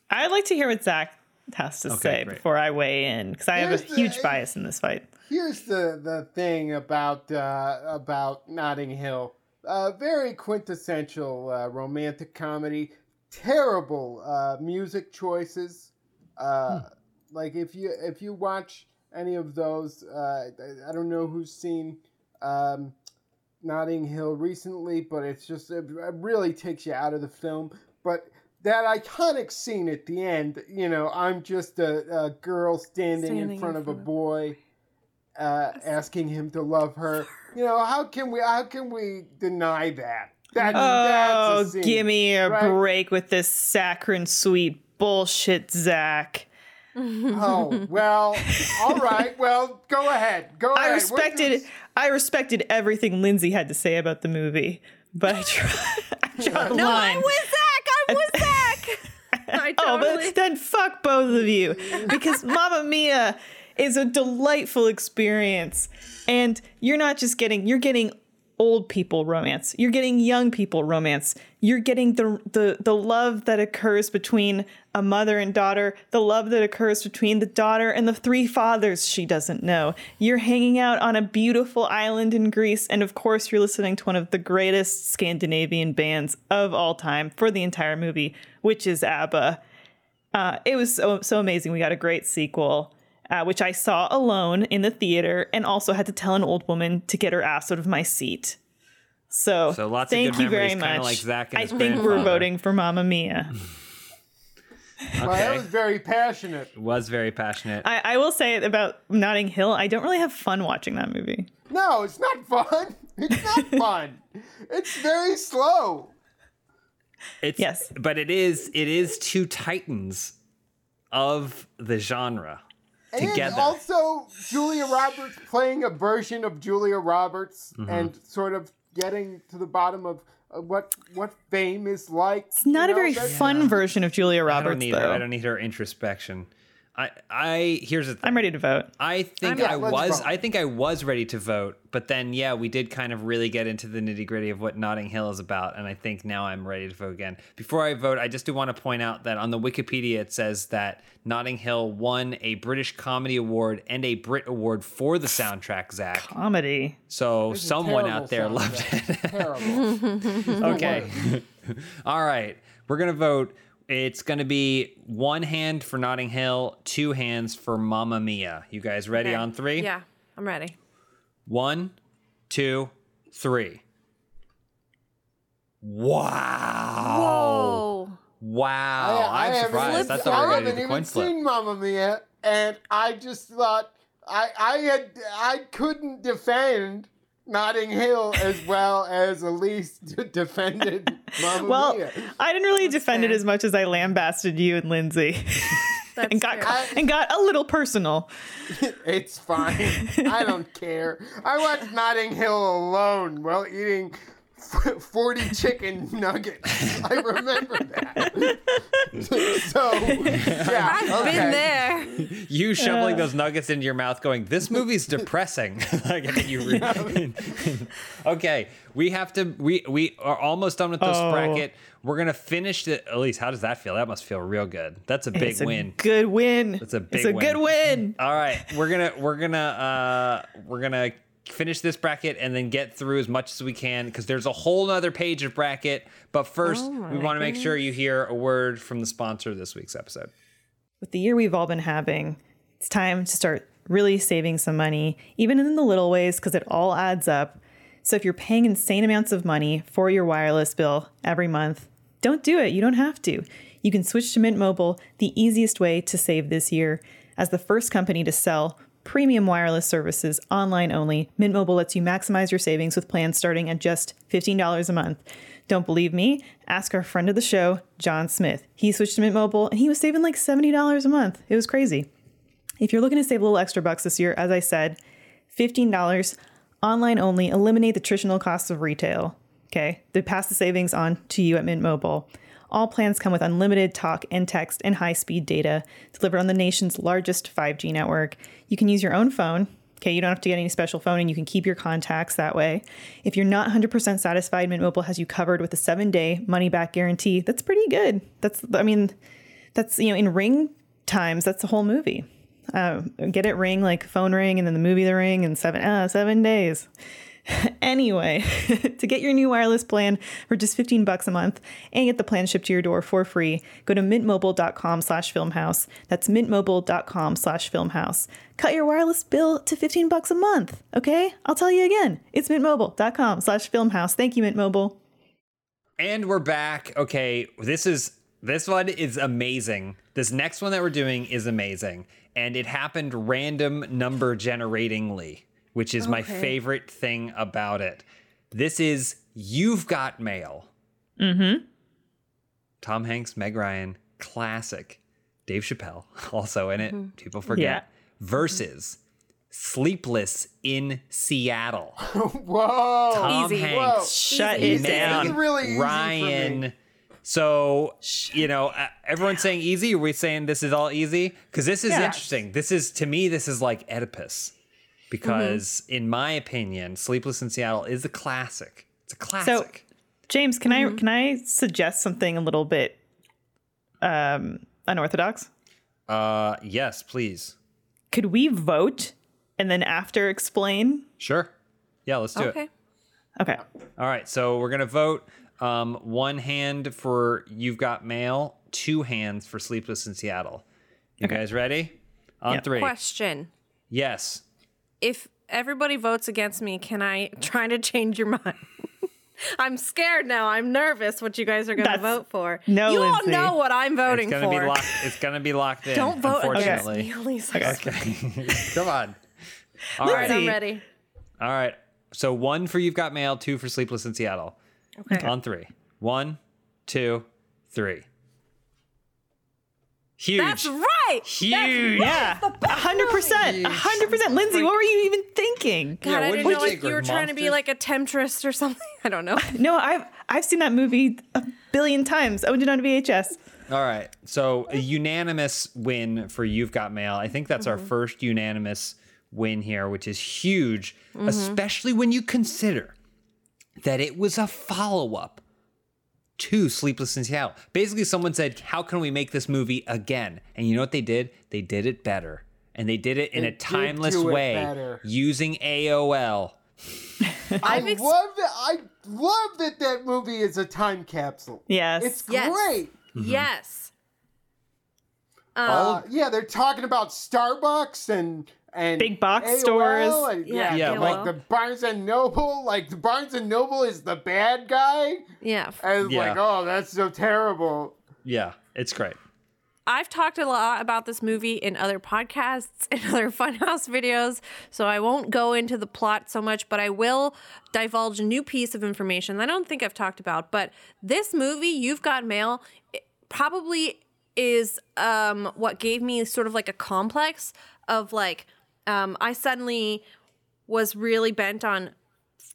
B: I'd like to hear what Zach has to
A: Okay,
B: say
A: great.
B: before I weigh in because I have
D: Here's
B: a
D: the-
B: huge bias in this fight.
D: Here's the, the thing about uh, about Notting Hill. Uh, very quintessential uh, romantic comedy. Terrible uh, music choices. Uh, Like if you if you watch any of those, uh, I- I don't know who's seen um, Notting Hill recently, but it's just it really takes you out of the film. But that iconic scene at the end, you know, I'm just a, a girl standing,
C: Standing
D: in front
C: in
D: of a
C: front of-
D: boy, uh, asking him to love her. You know, how can we how can we deny that? That
B: Oh,
D: that's a scene,
B: give me a
D: right?
B: break with this saccharine sweet bullshit, Zach.
D: Oh well, all right. Well, go ahead. Go ahead.
B: I
D: What
B: respected
D: is-
B: I respected everything Lindsay had to say about the movie, but I tried, I draw
C: No,
B: line.
C: I'm with Zach. I'm with Zach. I
B: Oh, but then fuck both of you because Mamma Mia is a delightful experience, and you're not just getting you're getting old people romance. You're getting young people romance. You're getting the the the love that occurs between a mother and daughter, the love that occurs between the daughter and the three fathers she doesn't know. You're hanging out on a beautiful island in Greece and of course you're listening to one of the greatest Scandinavian bands of all time for the entire movie, which is ABBA. Uh, it was so so amazing. We got a great sequel uh, which I saw alone in the theater and also had to tell an old woman to get her ass out of my seat. So,
A: So lots of
B: thank
A: good
B: you very
A: memories, kinda
B: much.
A: like Zach and
B: I
A: his
B: think we're voting for Mamma Mia.
D: Well, that was very passionate.
A: Was very passionate.
B: I, I will say about Notting Hill, I don't really have fun watching that movie.
D: No, it's not fun. It's not fun. It's very slow.
A: It's
B: Yes.
A: but it is it is two titans of the genre together.
D: And also Julia Roberts playing a version of Julia Roberts
A: Mm-hmm.
D: and sort of getting to the bottom of uh, what what fame is like.
B: It's not a very fun version of Julia
A: I
B: Roberts,
A: don't need
B: though.
A: her. I don't need her introspection. I I here's the thing.
B: I'm ready to vote.
A: I think
D: Yeah,
A: I was. I think I was ready to vote, but then yeah, we did kind of really get into the nitty gritty of what Notting Hill is about, and I think now I'm ready to vote again. Before I vote, I just do want to point out that on the Wikipedia it says that Notting Hill won a British Comedy Award and a Brit Award for the soundtrack, Zach.
B: Comedy.
A: So
D: It's
A: someone out there loved it.
D: Terrible.
A: okay. All right. We're going to vote. It's going to be one hand for Notting Hill, two hands for Mamma Mia. You guys ready
C: Okay.
A: on three?
C: Yeah, I'm ready.
A: One, two, three. Wow.
C: Whoa.
A: Wow.
D: I, I
A: I'm
D: haven't
A: surprised.
D: even-
A: That's what
D: I
A: we're going to
D: haven't even
A: coin flip.
D: seen Mamma Mia, and I just thought I I had I couldn't defend Notting Hill as well as Elyse d- defended Mamma
B: Well,
D: Mia.
B: I didn't really defend it as much as I lambasted you and Lindsay
C: That's
B: and got
C: fair.
B: and got a little personal.
D: It's fine. I don't care. I watched Notting Hill alone while eating f- 40 chicken nuggets. I remember that. so, yeah.
C: I've
D: okay.
C: been there.
A: You shoveling those nuggets into your mouth, going, "This movie's depressing." like, you re- okay, we have to. We we are almost done with this
B: Oh.
A: bracket. We're gonna finish it. Elyse, how does that feel? That must feel real good. That's a big
B: it's a
A: win.
B: good win.
A: It's a big win.
B: It's a
A: win.
B: good win.
A: All right, we're gonna we're gonna uh we're gonna finish this bracket and then get through as much as we can because there's a whole nother page of bracket. But first,
C: Oh
A: we want to make sure you hear a word from the sponsor of this week's episode.
B: With the year we've all been having, it's time to start really saving some money, even in the little ways, because it all adds up. So if you're paying insane amounts of money for your wireless bill every month, don't do it. You don't have to. You can switch to Mint Mobile, the easiest way to save this year. As the first company to sell premium wireless services online only, Mint Mobile lets you maximize your savings with plans starting at just $15 a month. Don't believe me? Ask our friend of the show, John Smith. He switched to Mint Mobile and he was saving like $70 a month. It was crazy. If you're looking to save a little extra bucks this year, as I said, $15 online only, eliminate the traditional costs of retail. Okay, they pass the savings on to you at Mint Mobile. All plans come with unlimited talk and text and high speed data delivered on the nation's largest 5G network. You can use your own phone. Okay, you don't have to get any special phone and you can keep your contacts that way. If you're not 100% satisfied, Mint Mobile has you covered with a seven day money back guarantee. That's pretty good. That's, I mean, that's, you know, in ring times, that's the whole movie. Uh, get it ring like phone ring and then the movie the ring in seven uh, seven days anyway to get your new wireless plan for just 15 bucks a month and get the plan shipped to your door for free go to mintmobile.com slash filmhaus that's mintmobile.com slash filmhaus cut your wireless bill to 15 bucks a month okay i'll tell you again it's mintmobile.com slash filmhaus thank you mint mobile
A: And we're back. Okay, this is this one is amazing. This next one that we're doing is amazing. And it happened random number generatingly, which is my favorite thing about it. This is You've Got Mail. Mm-hmm. Tom Hanks, Meg Ryan, classic. Dave Chappelle, also in it. People forget.
B: Yeah.
A: Versus Sleepless in Seattle.
D: Whoa.
A: Tom
C: Easy.
A: Hanks.
D: Whoa.
B: shut
C: Easy.
B: it
C: Easy.
B: down
D: really easy for me.
A: Ryan. So, you know, uh, everyone's saying easy. Are we saying this is all easy? Because this is
B: Yeah.
A: interesting. This is, to me, this is like Oedipus. Because, in my opinion, Sleepless in Seattle is a classic. It's a classic.
B: So, James, can I can I suggest something a little bit um, unorthodox?
A: uh, yes, please.
B: Could we vote and then after explain?
A: Sure. Yeah, let's do it.
C: Okay.
B: Okay.
A: All right, so we're gonna vote. Um, one hand for You've Got Mail, two hands for Sleepless in Seattle. You
B: Okay.
A: guys ready? On
B: Yep.
A: three.
C: Question.
A: Yes.
C: If everybody votes against me, can I try to change your mind? I'm scared now. I'm nervous what you guys are going to vote for.
B: No,
C: you
B: Lindsay.
C: all know what I'm voting
A: It's gonna
C: for.
A: be locked. It's gonna be locked in.
C: Don't vote against
A: Unfortunately.
C: me, Elisa.
A: Okay. Come on. All
C: All
A: right.
C: right, I'm ready.
A: All right. So one for You've Got Mail, two for Sleepless in Seattle.
C: Okay.
A: On three. One, two, three. Huge.
C: That's right.
A: Huge.
B: Yeah. A hundred percent. A hundred percent. Lindsay, what were you even thinking?
C: God,
A: Yeah,
C: I didn't know
A: you
C: like
A: think,
C: you
A: we're
C: were trying to be like a temptress or something. I don't know.
B: No, I've I've seen that movie a billion times. I owned it on VHS.
A: All right. So a unanimous win for You've Got Mail. I think that's
C: Mm-hmm.
A: our first unanimous win here, which is huge,
C: Mm-hmm.
A: especially when you consider that it was a follow up to Sleepless in Seattle. Basically, someone said, How can we make this movie again? And you know what they did? They did it better. And they did it in
D: They
A: a timeless way
D: better.
A: using AOL.
D: I
C: ex-
D: love that. I love that that movie is a time capsule.
B: Yes.
D: It's
C: Yes.
D: great.
C: Yes. Um,
D: Uh, yeah, they're talking about Starbucks and and
B: Big box
D: AOL
B: stores.
D: and-
C: Yeah,
D: yeah,
A: Yeah,
D: like the Barnes and Noble. Like the Barnes and Noble is the bad guy.
C: yeah.
D: And
A: Yeah.
D: like, oh, that's so terrible.
A: Yeah, it's great.
C: I've talked a lot about this movie in other podcasts and other Funhaus videos, so I won't go into the plot so much, but I will divulge a new piece of information that I don't think I've talked about. But this movie, You've Got Mail, probably is um, what gave me sort of like a complex of like, um, I suddenly was really bent on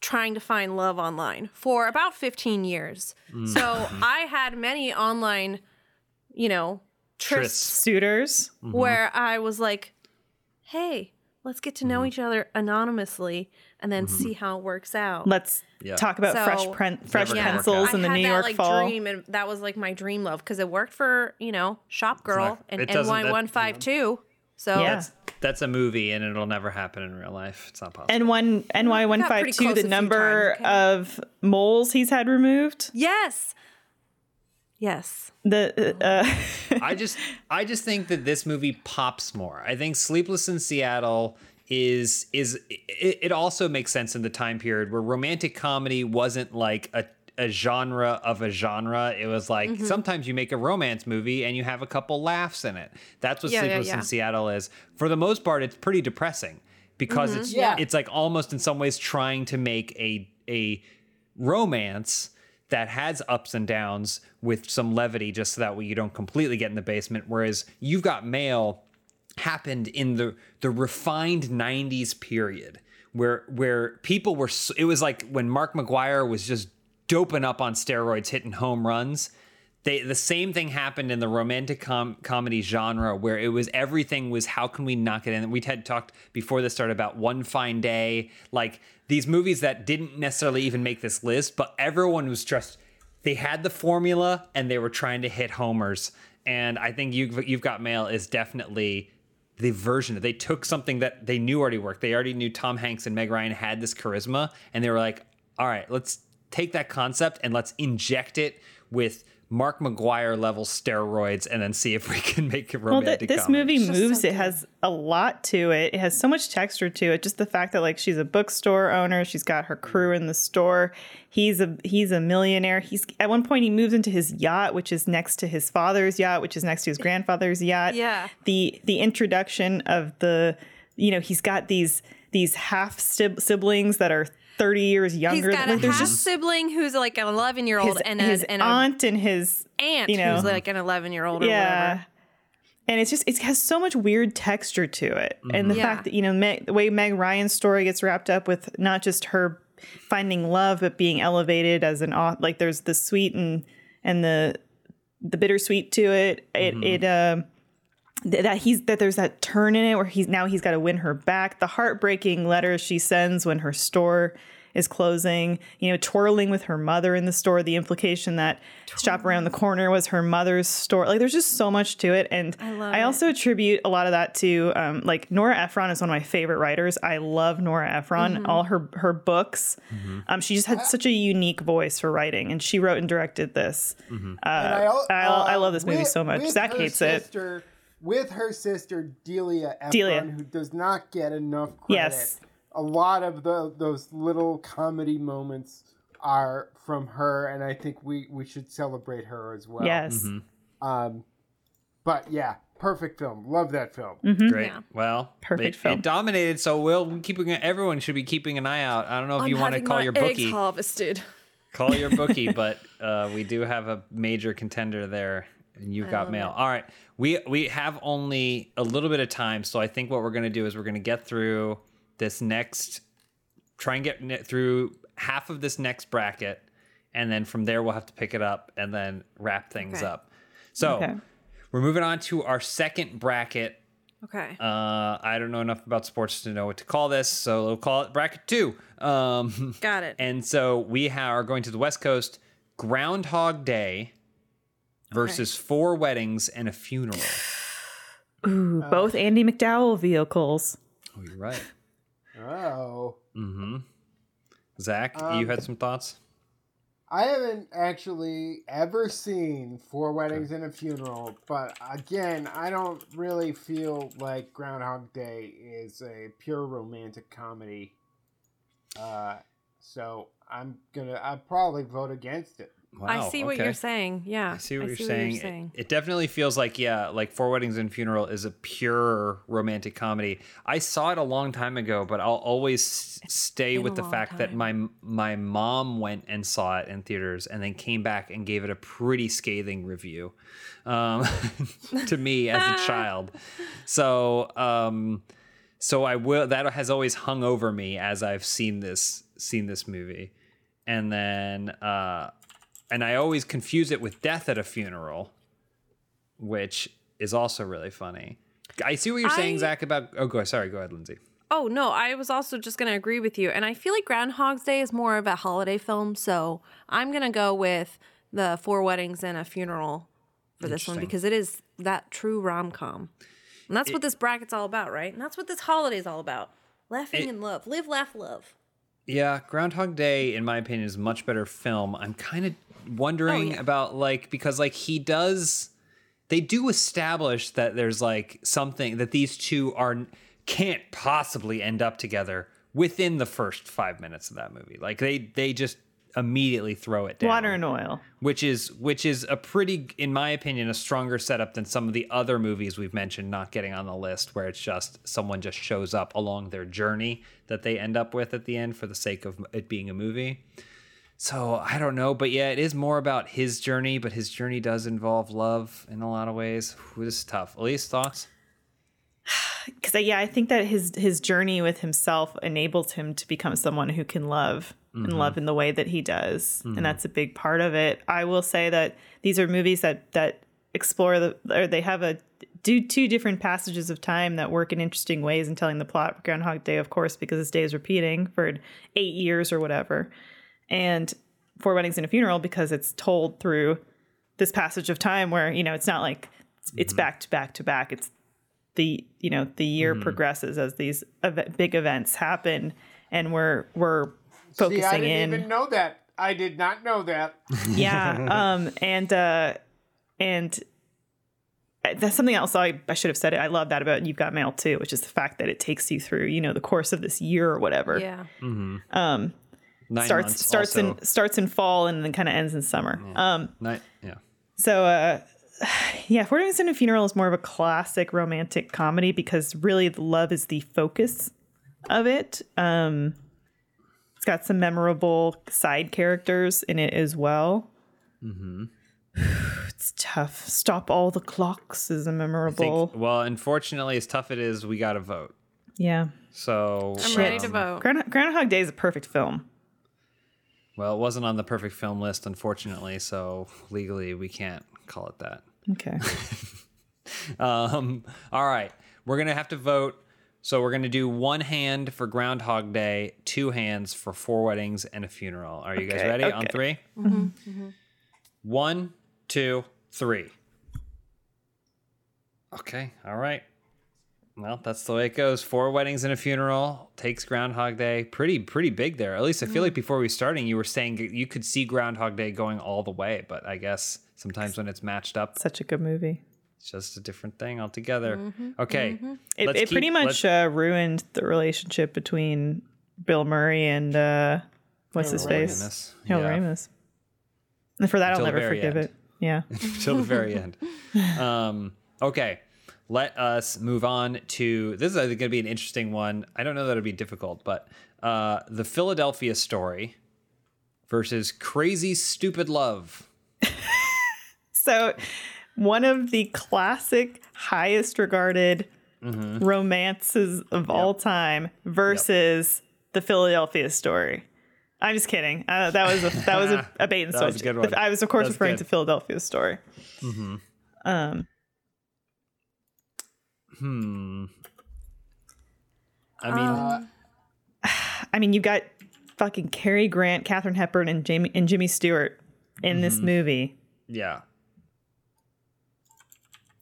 C: trying to find love online for about 15 years. Mm. So mm-hmm. I had many online, you know, trysts
A: Trysts.
B: Suitors. Mm-hmm.
C: where I was like, hey, let's get to know mm-hmm. each other anonymously and then see how it works out.
B: Let's
A: Yeah.
B: talk about
C: So-
B: fresh pen- fresh
A: Never
B: pencils
A: out.
B: in the New
C: that
B: York
C: like
B: fall.
C: dream, and that was like my dream love because it worked for you know Shop Girl
A: not-
C: and
A: it doesn't- that-
C: NY one five two. So
B: Yeah.
A: That's that's a movie and it'll never happen in real life. It's not possible.
B: And one NY one
C: Got
B: five
C: pretty
B: two,
C: close
B: the number
C: okay.
B: of moles he's had removed.
C: yes, yes,
B: The uh,
A: I just I just think that this movie pops more. I think Sleepless in Seattle is is it, it also makes sense in the time period where romantic comedy wasn't like a a genre of a genre. It was like
C: Mm-hmm.
A: sometimes you make a romance movie and you have a couple laughs in it. That's what
C: Yeah, yeah,
A: Sleepless
C: yeah.
A: in Seattle is. For the most part, it's pretty depressing because it's
D: Yeah.
A: it's like almost in some ways trying to make a a romance that has ups and downs with some levity just so that way you don't completely get in the basement whereas you've got mail happened in the the refined 90s period where where people were s- it was like when Mark McGwire was just doping up on steroids hitting home runs. They the same thing happened in the romantic com- comedy genre where it was everything was how can we knock it in? We had talked before this started about one fine day like these movies that didn't necessarily even make this list but everyone was just they had the formula and they were trying to hit homers. And i think you've, you've got mail is definitely the version that they took something that they knew already worked. They already knew tom hanks and meg ryan had this charisma and they were like all right let's take that concept and let's inject it with Mark McGwire level steroids and then see if we can make a
B: well, th- this
A: comedy.
B: movie moves.
C: so
B: it has a lot to it. It has so much texture to it. Just the fact that like she's a bookstore owner, she's got her crew in the store. He's a he's a millionaire. He's at one point he moves into his yacht, which is next to his father's yacht, which is next to his grandfather's yacht.
C: Yeah.
B: The the introduction of the you know he's got these these half siblings that are thirty years
C: he's
B: younger.
C: got a
B: Like, there's
C: half
B: just
C: sibling who's like an eleven year old and a,
B: his
C: and a
B: aunt and his
C: aunt
B: you know.
C: who's like an eleven year old
B: yeah.
C: whatever.
B: And it's just it has so much weird texture to it, and the
C: Yeah.
B: fact that you know Meg, the way Meg Ryan's story gets wrapped up with not just her finding love, but being elevated as an author. Like there's the sweet and and the the bittersweet to it. It it uh, th- that he's that there's that turn in it where he's now he's got to win her back. The heartbreaking letters she sends when her store is closing, you know, twirling with her mother in the store, the implication that shop around the corner was her mother's store. Like there's just so much to it. And I,
C: love it.
B: also attribute a lot of that to um, like Nora Ephron is one of my favorite writers. I love Nora Ephron,
C: Mm-hmm.
B: all her her books. Um, she just had such a unique voice for writing, and she wrote and directed this.
D: And
B: Uh,
D: al-
B: I- I love this movie
D: with-
B: so much. Zach
D: her
B: hates it.
D: With her sister Delia Ephron,
B: Delia.
D: who does not get enough credit.
B: Yes.
D: A lot of the those little comedy moments are from her, and I think we we should celebrate her as well.
B: Yes.
D: Um, but yeah, perfect film. Love that film.
A: Great.
C: Yeah.
A: Well,
B: Perfect
A: it,
B: film.
A: it dominated, so we'll keeping everyone should be keeping an eye out. I don't know if you want to call
C: my
A: your
C: eggs
A: bookie,
C: harvested.
A: call your bookie, but uh, we do have a major contender there, and you've got mail. All right, we we have only a little bit of time, so I think what we're gonna do is we're gonna get through this next, try and get through half of this next bracket, and then from there we'll have to pick it up and then wrap things
C: Okay.
A: up. So
B: Okay.
A: we're moving on to our second bracket.
C: Okay.
A: Uh, I don't know enough about sports to know what to call this, so we'll call it bracket two. Um,
C: Got it.
A: and so we are going to the West Coast Groundhog Day versus four weddings and a funeral.
B: Ooh, both Andie MacDowell vehicles.
A: Oh, you're right.
D: Oh. Mm-hmm.
A: Zach, you had some thoughts?
D: I haven't actually ever seen Four Weddings and a Funeral, but again, I don't really feel like Groundhog Day is a pure romantic comedy. Uh, so I'm gonna, I'd probably vote against it.
C: I
A: Wow,
C: see what you're saying. Yeah.
A: I see what, you're, saying. It, it definitely feels like yeah, like Four Weddings and Funeral is a pure romantic comedy. I saw it a long time ago, but I'll always stay with the fact that my my mom went and saw it in theaters and then came back and gave it a pretty scathing review um, to me as a child. So um, so I will that has always hung over me as I've seen this seen this movie, and then. Uh, and I always confuse it with Death at a Funeral, which is also really funny. I see what you're saying, Zach. About oh, go sorry, go ahead, Lindsay.
C: Oh no, I was also just gonna agree with you, and I feel like Groundhog's Day is more of a holiday film, so I'm gonna go with the Four Weddings and a Funeral for this one because it is that true rom com, and that's what this bracket's all about, right? And that's what this holiday's all about: laughing
A: It-
C: and love, live, laugh, love.
A: Yeah, Groundhog Day, in my opinion, is a much better film. I'm kind of wondering
C: Oh, yeah.
A: about like because like he does, they do establish that there's like something that these two are can't possibly end up together within the first five minutes of that movie. Like they they just immediately throw it down.
B: Water and oil.
A: which is which is a pretty in my opinion a stronger setup than some of the other movies we've mentioned not getting on the list where it's just someone just shows up along their journey that they end up with at the end for the sake of it being a movie so i don't know but yeah it is more about his journey but his journey does involve love in a lot of ways. Ooh, this is tough. Elyse thoughts?
B: Because yeah, I think that his his journey with himself enables him to become someone who can love and love mm-hmm. in the way that he does, and mm-hmm. that's a big part of it. I will say that these are movies that that explore the or they have a do two different passages of time that work in interesting ways in telling the plot. Groundhog Day, of course, because this day is repeating for eight years or whatever, and Four Weddings and a Funeral because it's told through this passage of time where you know it's not like it's, it's back to back to back. It's the you know the year progresses as these ev- big events happen and we're we're focusing
D: See, I didn't
B: in
D: even know that. I did not know that.
B: yeah um and uh and that's something else I, I should have said it i love that about you've got mail too which is the fact that it takes you through you know the course of this year or whatever
C: Yeah.
A: Nine
B: starts
A: months
B: starts
A: also.
B: in starts in fall and then kind of ends in summer um
A: Nine, yeah
B: So, uh, yeah, Four Weddings and a Funeral is more of a classic romantic comedy because really the love is the focus of it. Um, it's got some memorable side characters in it as well. Mm-hmm. It's tough. Stop all the clocks is a memorable.
A: think, well unfortunately as tough it is we gotta vote
B: yeah.
A: so
C: I'm ready to vote.
B: Ground- Groundhog Day is a perfect film.
A: Well, it wasn't on the perfect film list, unfortunately, so legally we can't call it that.
B: Okay.
A: um, all right, we're gonna have to vote. So we're gonna do one hand for Groundhog Day, two hands for Four Weddings and a Funeral. Are you guys
B: Okay,
A: ready on
B: okay.
A: 3 One, two, three. Okay, all right. Well, that's the way it goes. Four weddings and a funeral takes Groundhog Day. Pretty, pretty big there. Elyse I feel like before we were starting, you were saying you could see Groundhog Day going all the way, but I guess sometimes when it's matched up,
B: Such a good movie.
A: it's just a different thing altogether. Okay,
B: It,
A: let's
B: it pretty much uh, ruined the relationship between Bill Murray and uh, what's his face?
A: Ramis.
B: Harold
A: Yeah.
B: Ramis. And for that,
A: Until
B: I'll never forgive
A: end.
B: it. Yeah.
A: till the very end. Um, okay, let us move on to this is going to be an interesting one. I don't know that it'll be difficult, but uh, the Philadelphia story versus Crazy Stupid Love.
B: So, one of the classic, highest regarded
A: Mm-hmm.
B: romances of all time versus the Philadelphia story. I'm just kidding. Uh, that was a that was a, a bait and switch.
A: was a good one.
B: I was of course
A: That's
B: referring
A: good.
B: to Philadelphia story. Um,
A: Hmm. I mean,
C: Um,
B: I mean, you've got fucking Cary Grant, Katharine Hepburn, and Jamie and Jimmy Stewart in this
A: Mm-hmm.
B: movie.
A: yeah.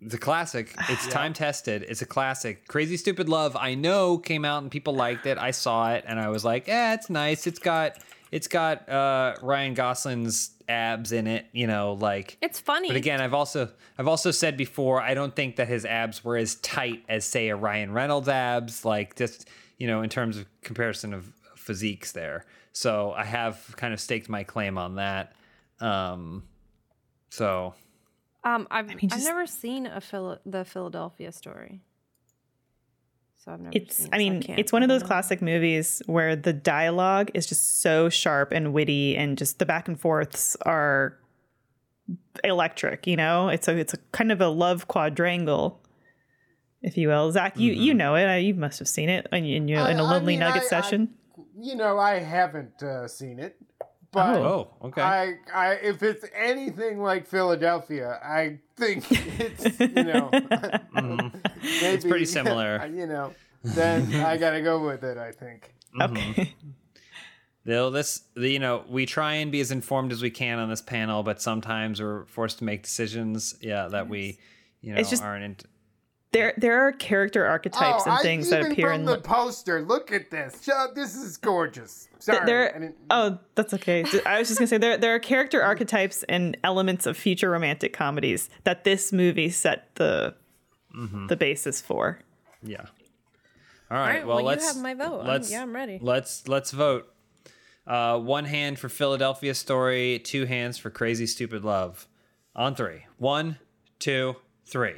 A: It's a classic. It's time tested. It's a classic. Crazy Stupid Love. I know came out and people liked it. I saw it and I was like, "Eh, it's nice. It's got it's got uh Ryan Gosling's abs in it, you know, like
C: it's funny.
A: But again, I've also I've also said before, I don't think that his abs were as tight as say a Ryan Reynolds abs, like just you know in terms of comparison of physiques there. So I have kind of staked my claim on that. Um, so
C: um, I've
B: mean,
C: I've never seen a Phila- the Philadelphia story. So I've never
B: It's
C: seen it,
B: I mean,
C: can't-
B: it's one of those classic movies where the dialogue is just so sharp and witty and just the back and forths are electric, you know? It's a it's a kind of a love quadrangle. If you will, Zach, you
A: Mm-hmm.
B: you know it. Uh, You must have seen it in, in, your, in a
D: I- I
B: lonely
D: mean,
B: nugget
D: I- I-
B: session.
D: You know, I haven't uh, seen it, but
A: oh okay.
D: I, I, if it's anything like Philadelphia, I think it's, you know, it's
A: pretty similar.
D: You know, then I gotta go with it. I think.
A: Mm-hmm.
B: Okay.
A: They'll this the, you know we try and be as informed as we can on this panel, but sometimes we're forced to make decisions. Yeah, that we you know
B: It's just-
A: aren't. In,
B: there there are character archetypes and
D: Oh, I-
B: things that appear in
D: the poster. Look at this. This is gorgeous. Sorry.
B: there oh that's okay i was just gonna say there, there are character archetypes and elements of future romantic comedies that this movie set the
A: Mm-hmm.
B: the basis for
A: yeah. All
C: All
A: right.
C: right,
A: well,
C: well,
A: let's
C: you have my vote. I'm-
A: Let's
C: yeah, I'm ready.
A: Let's let's vote. Uh, one hand for Philadelphia Story, two hands for Crazy Stupid Love. On three. One, two, three.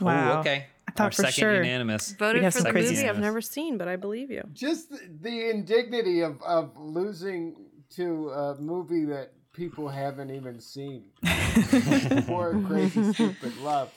B: Wow
A: Ooh, okay.
B: I thought
A: Our
B: for
A: second
B: sure.
A: unanimous.
C: Voted for
B: some
C: the
B: crazy
C: movie I've never seen, but I believe you.
D: just the, the indignity of, of losing to a movie that people haven't even seen. Poor crazy stupid love.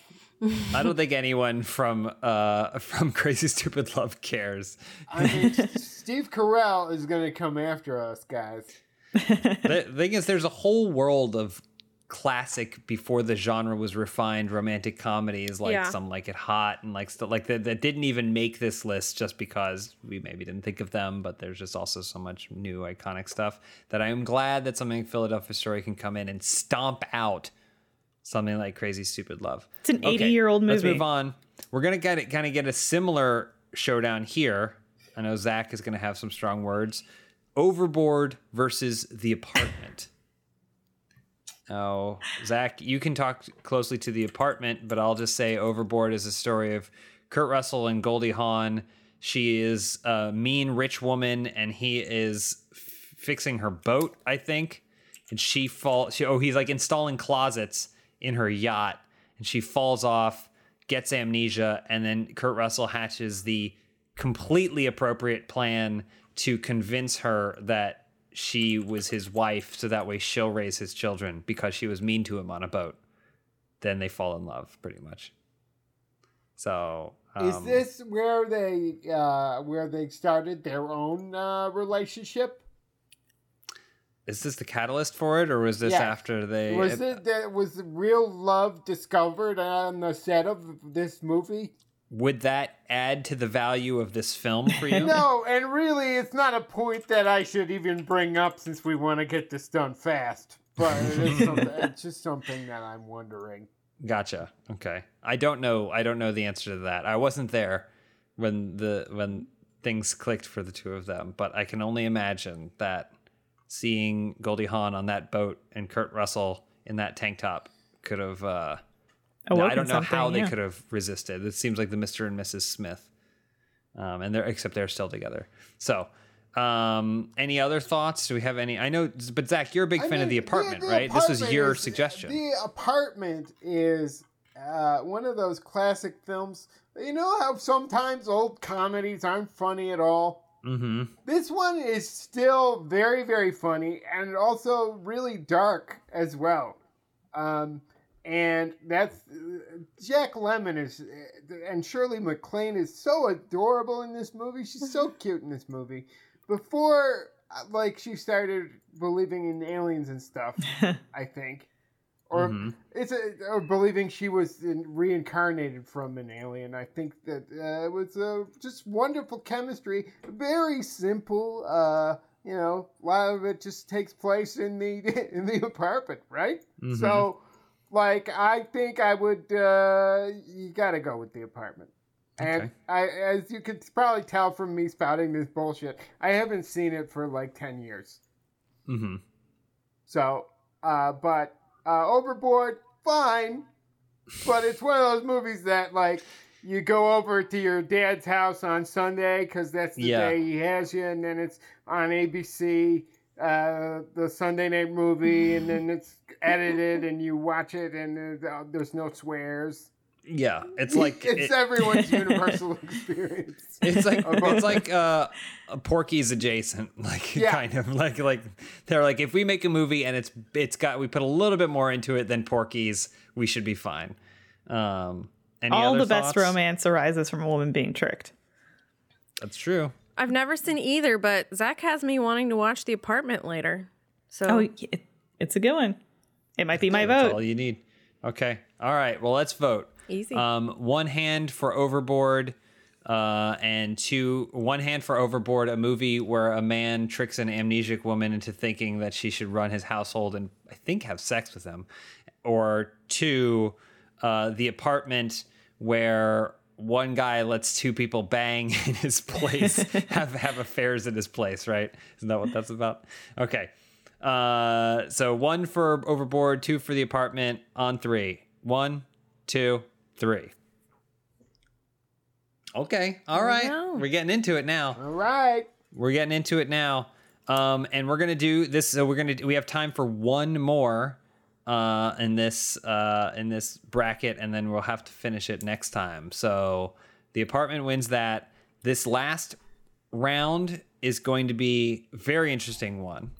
A: I don't think anyone from uh from Crazy Stupid Love cares.
D: I mean, Steve Carell is gonna come after us, guys.
A: the thing is, there's a whole world of classic before the genre was refined romantic comedies like
C: Yeah.
A: some like it hot and like stuff like that that didn't even make this list just because we maybe didn't think of them but there's just also so much new iconic stuff that i am glad that something like philadelphia story can come in and stomp out something like crazy stupid love.
B: It's an 80-year-old movie.
A: let's move on. We're gonna get it kind of get a similar showdown here. I know zach is gonna have some strong words. Overboard versus the apartment Oh, Zach, you can talk closely to the apartment, but I'll just say Overboard is a story of Kurt Russell and Goldie Hawn. She is a mean rich woman, and he is f- fixing her boat, I think. And she falls. She, oh, he's like installing closets in her yacht, and she falls off, gets amnesia, and then Kurt Russell hatches the completely appropriate plan to convince her that she was his wife so that way she'll raise his children because she was mean to him on a boat. Then they fall in love pretty much. So
D: Is
A: um,
D: this where they uh, where they started their own uh, relationship?
A: is this the catalyst for it, or was this
D: Yes.
A: after they?
D: Was it that was real love discovered on the set of this movie?
A: Would that add to the value of this film for you?
D: No, and really, it's not a point that I should even bring up since we want to get this done fast. But it is it's just something that I'm wondering.
A: Gotcha. Okay. I don't know. I don't know the answer to that. I wasn't there when the when things clicked for the two of them, but I can only imagine that seeing Goldie Hawn on that boat and Kurt Russell in that tank top could have. Uh, I don't know how they
B: yeah.
A: could have resisted. It seems like the Mister and Mrs. Smith, um, and they're except they're still together. So. Um, any other thoughts? Do we have any? I know, but Zach, you're a big
D: I
A: fan of the apartment,
D: the
A: right? This was your
D: is-
A: suggestion.
D: The apartment is uh, one of those classic films. You know how sometimes old comedies aren't funny at all?
A: mm-hmm.
D: This one is still very, very funny and also really dark as well. Um, and that's Jack Lemmon is and Shirley MacLaine is so adorable in this movie. She's so cute in this movie. Before, uh, like, she started believing in aliens and stuff, I think, or
A: Mhm.
D: it's a, or believing she was in, reincarnated from an alien. I think that uh, it was uh, just wonderful chemistry. Very simple. Uh, you know, a lot of it just takes place in the in the apartment, right?
A: Mhm.
D: So, like, I think I would. Uh, you got to go with the apartment. And
A: Okay.
D: I, as you could probably tell from me spouting this bullshit, I haven't seen it for like ten years.
A: Mm-hmm.
D: So, uh, but uh, Overboard, fine, but it's one of those movies that like you go over to your dad's house on Sunday because that's the
A: Yeah.
D: day he has you, and then it's on ABC, uh, the Sunday night movie, and then it's edited and you watch it, and uh, there's no swears.
A: Yeah, it's like
D: it's
A: it-
D: everyone's universal experience.
A: it's like it's like uh Porky's adjacent, like
D: Yeah.
A: kind of like like they're like if we make a movie and it's it's got we put a little bit more into it than Porky's, we should be fine. Um, any
B: All
A: other
B: the best romance arises from a woman being tricked.
A: That's true.
C: I've never seen either, but Zach has me wanting to watch The Apartment later. So
B: Oh, it, it's a good one. It might be my
A: That's
B: vote.
A: all you need. Okay. All right. Well, let's vote.
C: Easy.
A: Um, one hand for Overboard, uh, and two. One hand for Overboard, a movie where a man tricks an amnesiac woman into thinking that she should run his household and I think have sex with him, or two, uh, the apartment where one guy lets two people bang in his place, have have affairs in his place. Right? Isn't that what that's about? Okay. Uh, so one for Overboard, two for the apartment. On three. One, two, three. Okay. All right.
C: go.
A: We're getting into it now.
D: All right.
A: We're getting into it now. Um, and we're gonna do this. So we're gonna we have time for one more uh in this uh in this bracket, and then we'll have to finish it next time. So the apartment wins that. This last round is going to be very interesting one.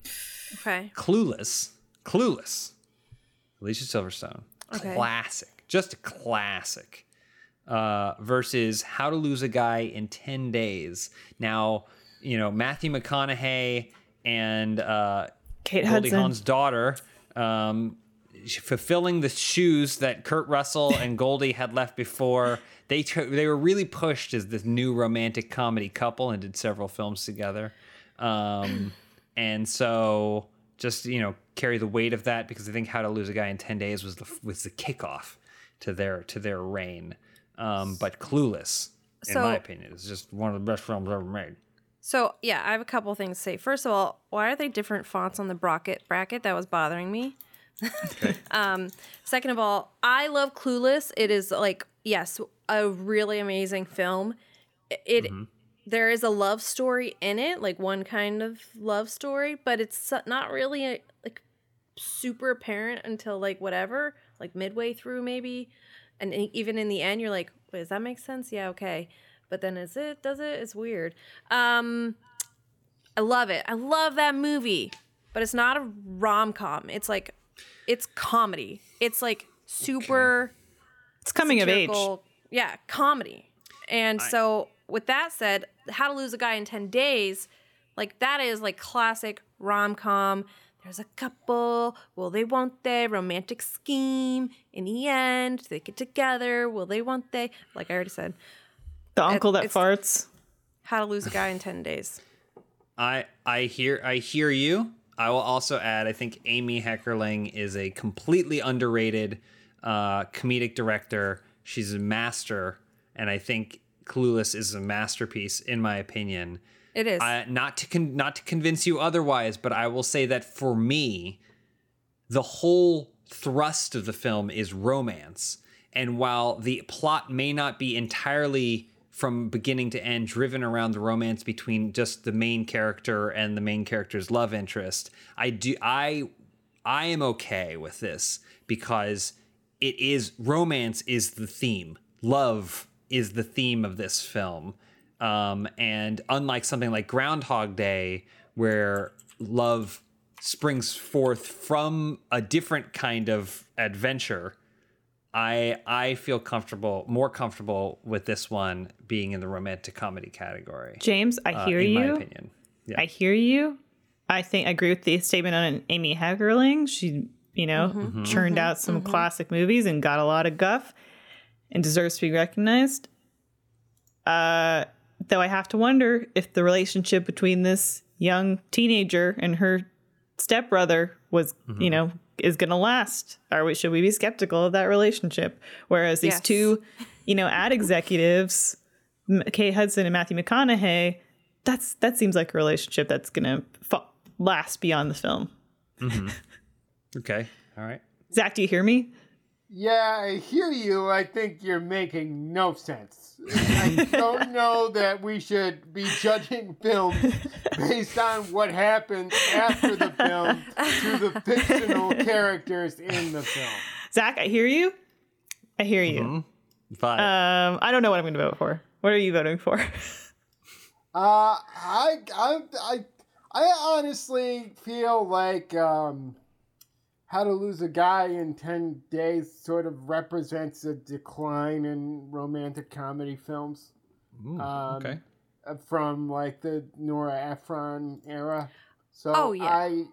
C: okay.
A: Clueless. Clueless. Alicia Silverstone.
C: Okay.
A: Classic. Just a classic. Uh, versus How to Lose a Guy in 10 Days. Now, you know, Matthew McConaughey and uh,
B: Kate
A: Goldie
B: Hudson.
A: Hawn's daughter um, fulfilling the shoes that Kurt Russell and Goldie had left before. They took, they were really pushed as this new romantic comedy couple and did several films together. Um, and so just you know carry the weight of that because I think How to Lose a Guy in Ten Days was the was the kickoff to their to their reign. Um, but Clueless, in
C: So-
A: my opinion, is just one of the best films ever made.
C: So yeah, I have a couple things to say. First of all, why are they different fonts on the bracket bracket? That was bothering me. um, second of all, I love Clueless. It is like yes, a really amazing film. It there is a love story in it, like one kind of love story, but it's not really a, like super apparent until like whatever, like midway through maybe, and even in the end, you're like, Wait, does that make sense? Yeah, okay. But then is it? Does it? It's weird. Um, I love it. I love that movie, but it's not a rom com. It's like, it's comedy. It's like super
B: It's coming of age.
C: satirical- Yeah, comedy. And so, with that said, How to Lose a Guy in 10 Days, like that is like classic rom com. There's a couple. Will they? Won't they? Romantic scheme. In the end, they get together. Will they? Won't they? Like I already said,
B: The uncle that farts.
C: how to lose a guy in ten days.
A: I I hear I hear you. I will also add. I think Amy Heckerling is a completely underrated uh, comedic director. She's a master, and I think Clueless is a masterpiece, in my opinion.
C: It is.
A: I, not to con- not to convince you otherwise, but I will say that for me, the whole thrust of the film is romance. And while the plot may not be entirely from beginning to end driven around the romance between just the main character and the main character's love interest, I do I I am okay with this because it is romance is the theme. Love is the theme of this film. Um, and unlike something like Groundhog Day, where love springs forth from a different kind of adventure, I I feel comfortable, more comfortable with this one being in the romantic comedy category.
B: James, I
A: uh,
B: hear
A: in
B: you.
A: my opinion. Yeah.
B: I hear you. I think I agree with the statement on Amy Heckerling. She, you know,
A: Mm-hmm.
B: churned out some classic movies and got a lot of guff and deserves to be recognized. Uh, though I have to wonder if the relationship between this young teenager and her stepbrother was,
A: Mm-hmm.
B: you know, is going to last. Are we should we be skeptical of that relationship? Whereas these
C: Yes.
B: two, you know, ad executives, M- Kate Hudson and Matthew McConaughey, that's that seems like a relationship that's going to fa- last beyond the film. Mm-hmm.
A: Okay. All right.
B: Zach, do you hear me?
D: Yeah, I hear you. I think you're making no sense. I don't know that we should be judging films based on what happens after the film to the fictional characters in the film.
B: Zach, I hear you. I hear you.
A: Fine.
B: Um, I don't know what I'm going to vote for. What are you voting for?
D: Uh, I, I, I, I honestly feel like um, How to Lose a Guy in 10 Days sort of represents a decline in romantic comedy films
A: Ooh,
D: um,
A: okay.
D: uh, from like the Nora Ephron era. So
C: Oh, yeah.
D: I,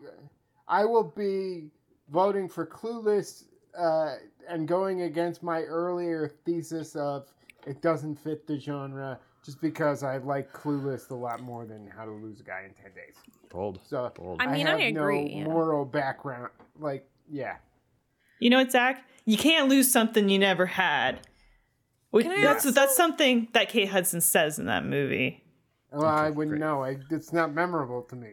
D: I will be voting for Clueless uh, and going against my earlier thesis of it doesn't fit the genre just because I like Clueless a lot more than How to Lose a Guy in 10 Days.
A: Bold.
D: So
A: Bold.
C: I mean, I
D: have
C: agree,
D: no
C: yeah.
D: moral background. Like, yeah.
B: You know what, Zach? You can't lose something you never had. We-
C: Can I
B: that's
C: also-
B: that's something that Kate Hudson says in that movie.
D: Well, I wouldn't
A: great.
D: know. I, it's not memorable to me.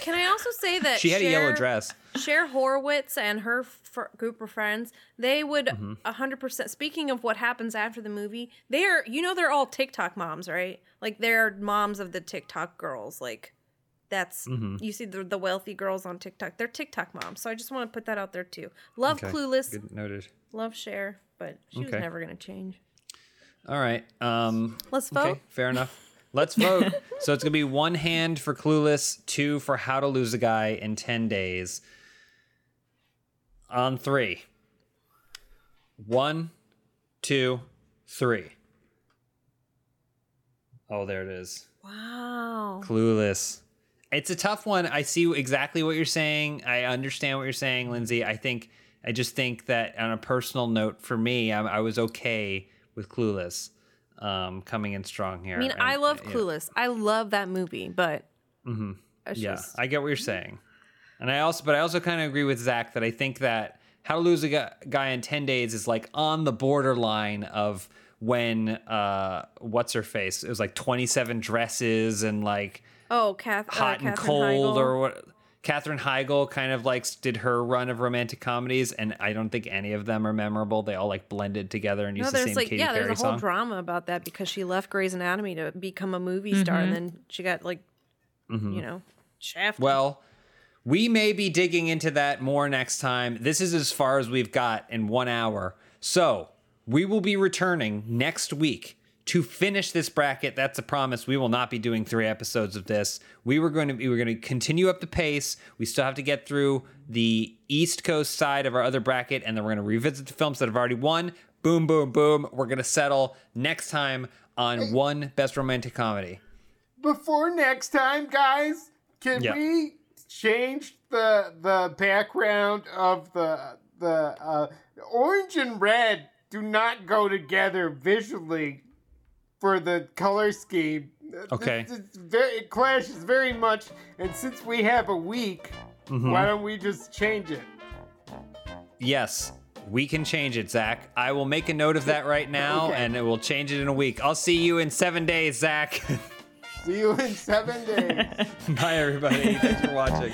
C: Can I also say that
A: She had a yellow dress.
C: Cher Horowitz and her f- group of friends, they would
A: Mm-hmm.
C: a 100%. Speaking of what happens after the movie, they are, you know, they're all TikTok moms, right? Like, they're moms of the TikTok girls. Like, that's,
A: Mm-hmm.
C: you see the, the wealthy girls on TikTok. They're TikTok moms. So I just want to put that out there, too. Love
A: Okay.
C: Clueless,
A: Good noted.
C: love Cher, but she was never going to change.
A: All right. Um,
C: Let's vote.
A: Okay, fair enough. Let's vote. so it's gonna be one hand for Clueless, two for How to Lose a Guy in ten days. On three. One, two, three. Oh, there it is.
C: Wow.
A: Clueless. It's a tough one. I see exactly what you're saying. I understand what you're saying, Lindsay. I think I just think that on a personal note, for me, I, I was okay with Clueless um, coming in strong here.
C: I mean,
A: And,
C: I love
A: uh, yeah.
C: Clueless. I love that movie, but
A: Mhm.
C: it's
A: Yeah,
C: just-
A: I get what you're saying, and I also, but I also kind of agree with Zach that I think that How to Lose a Guy in Ten Days is like on the borderline of when uh, what's her face? It was like 27 dresses and like
C: oh, Kath, uh,
A: hot and
C: Katherine
A: cold
C: Heigl.
A: or what Katherine Heigl kind of like did her run of romantic comedies and I don't think any of them are memorable. They all like blended together and
C: No,
A: used the same
C: like
A: Katy
C: yeah,
A: Perry
C: there's a whole
A: song.
C: drama about that because she left Grey's Anatomy to become a movie star, and then she got like,
A: Mm-hmm.
C: you know, shafted.
A: Well, we may be digging into that more next time. This is as far as we've got in one hour. So we will be returning next week to finish this bracket. That's a promise. We will not be doing three episodes of this. We were going to we were going to continue up the pace. We still have to get through the East Coast side of our other bracket, and then we're going to revisit the films that have already won. Boom, boom, boom. We're going to settle next time on one best romantic comedy.
D: Before next time, guys, can
A: Yeah.
D: we change the the background of the the uh, orange and red do not go together visually for the color scheme.
A: Okay.
D: Very, it clashes very much, and since we have a week, mm-hmm. why don't we just change it?
A: Yes, we can change it, Zach. I will make a note of that right now,
D: Okay.
A: and we'll change it in a week. I'll see you in seven days, Zach.
D: See you in seven days.
A: Bye, everybody. Thanks for watching.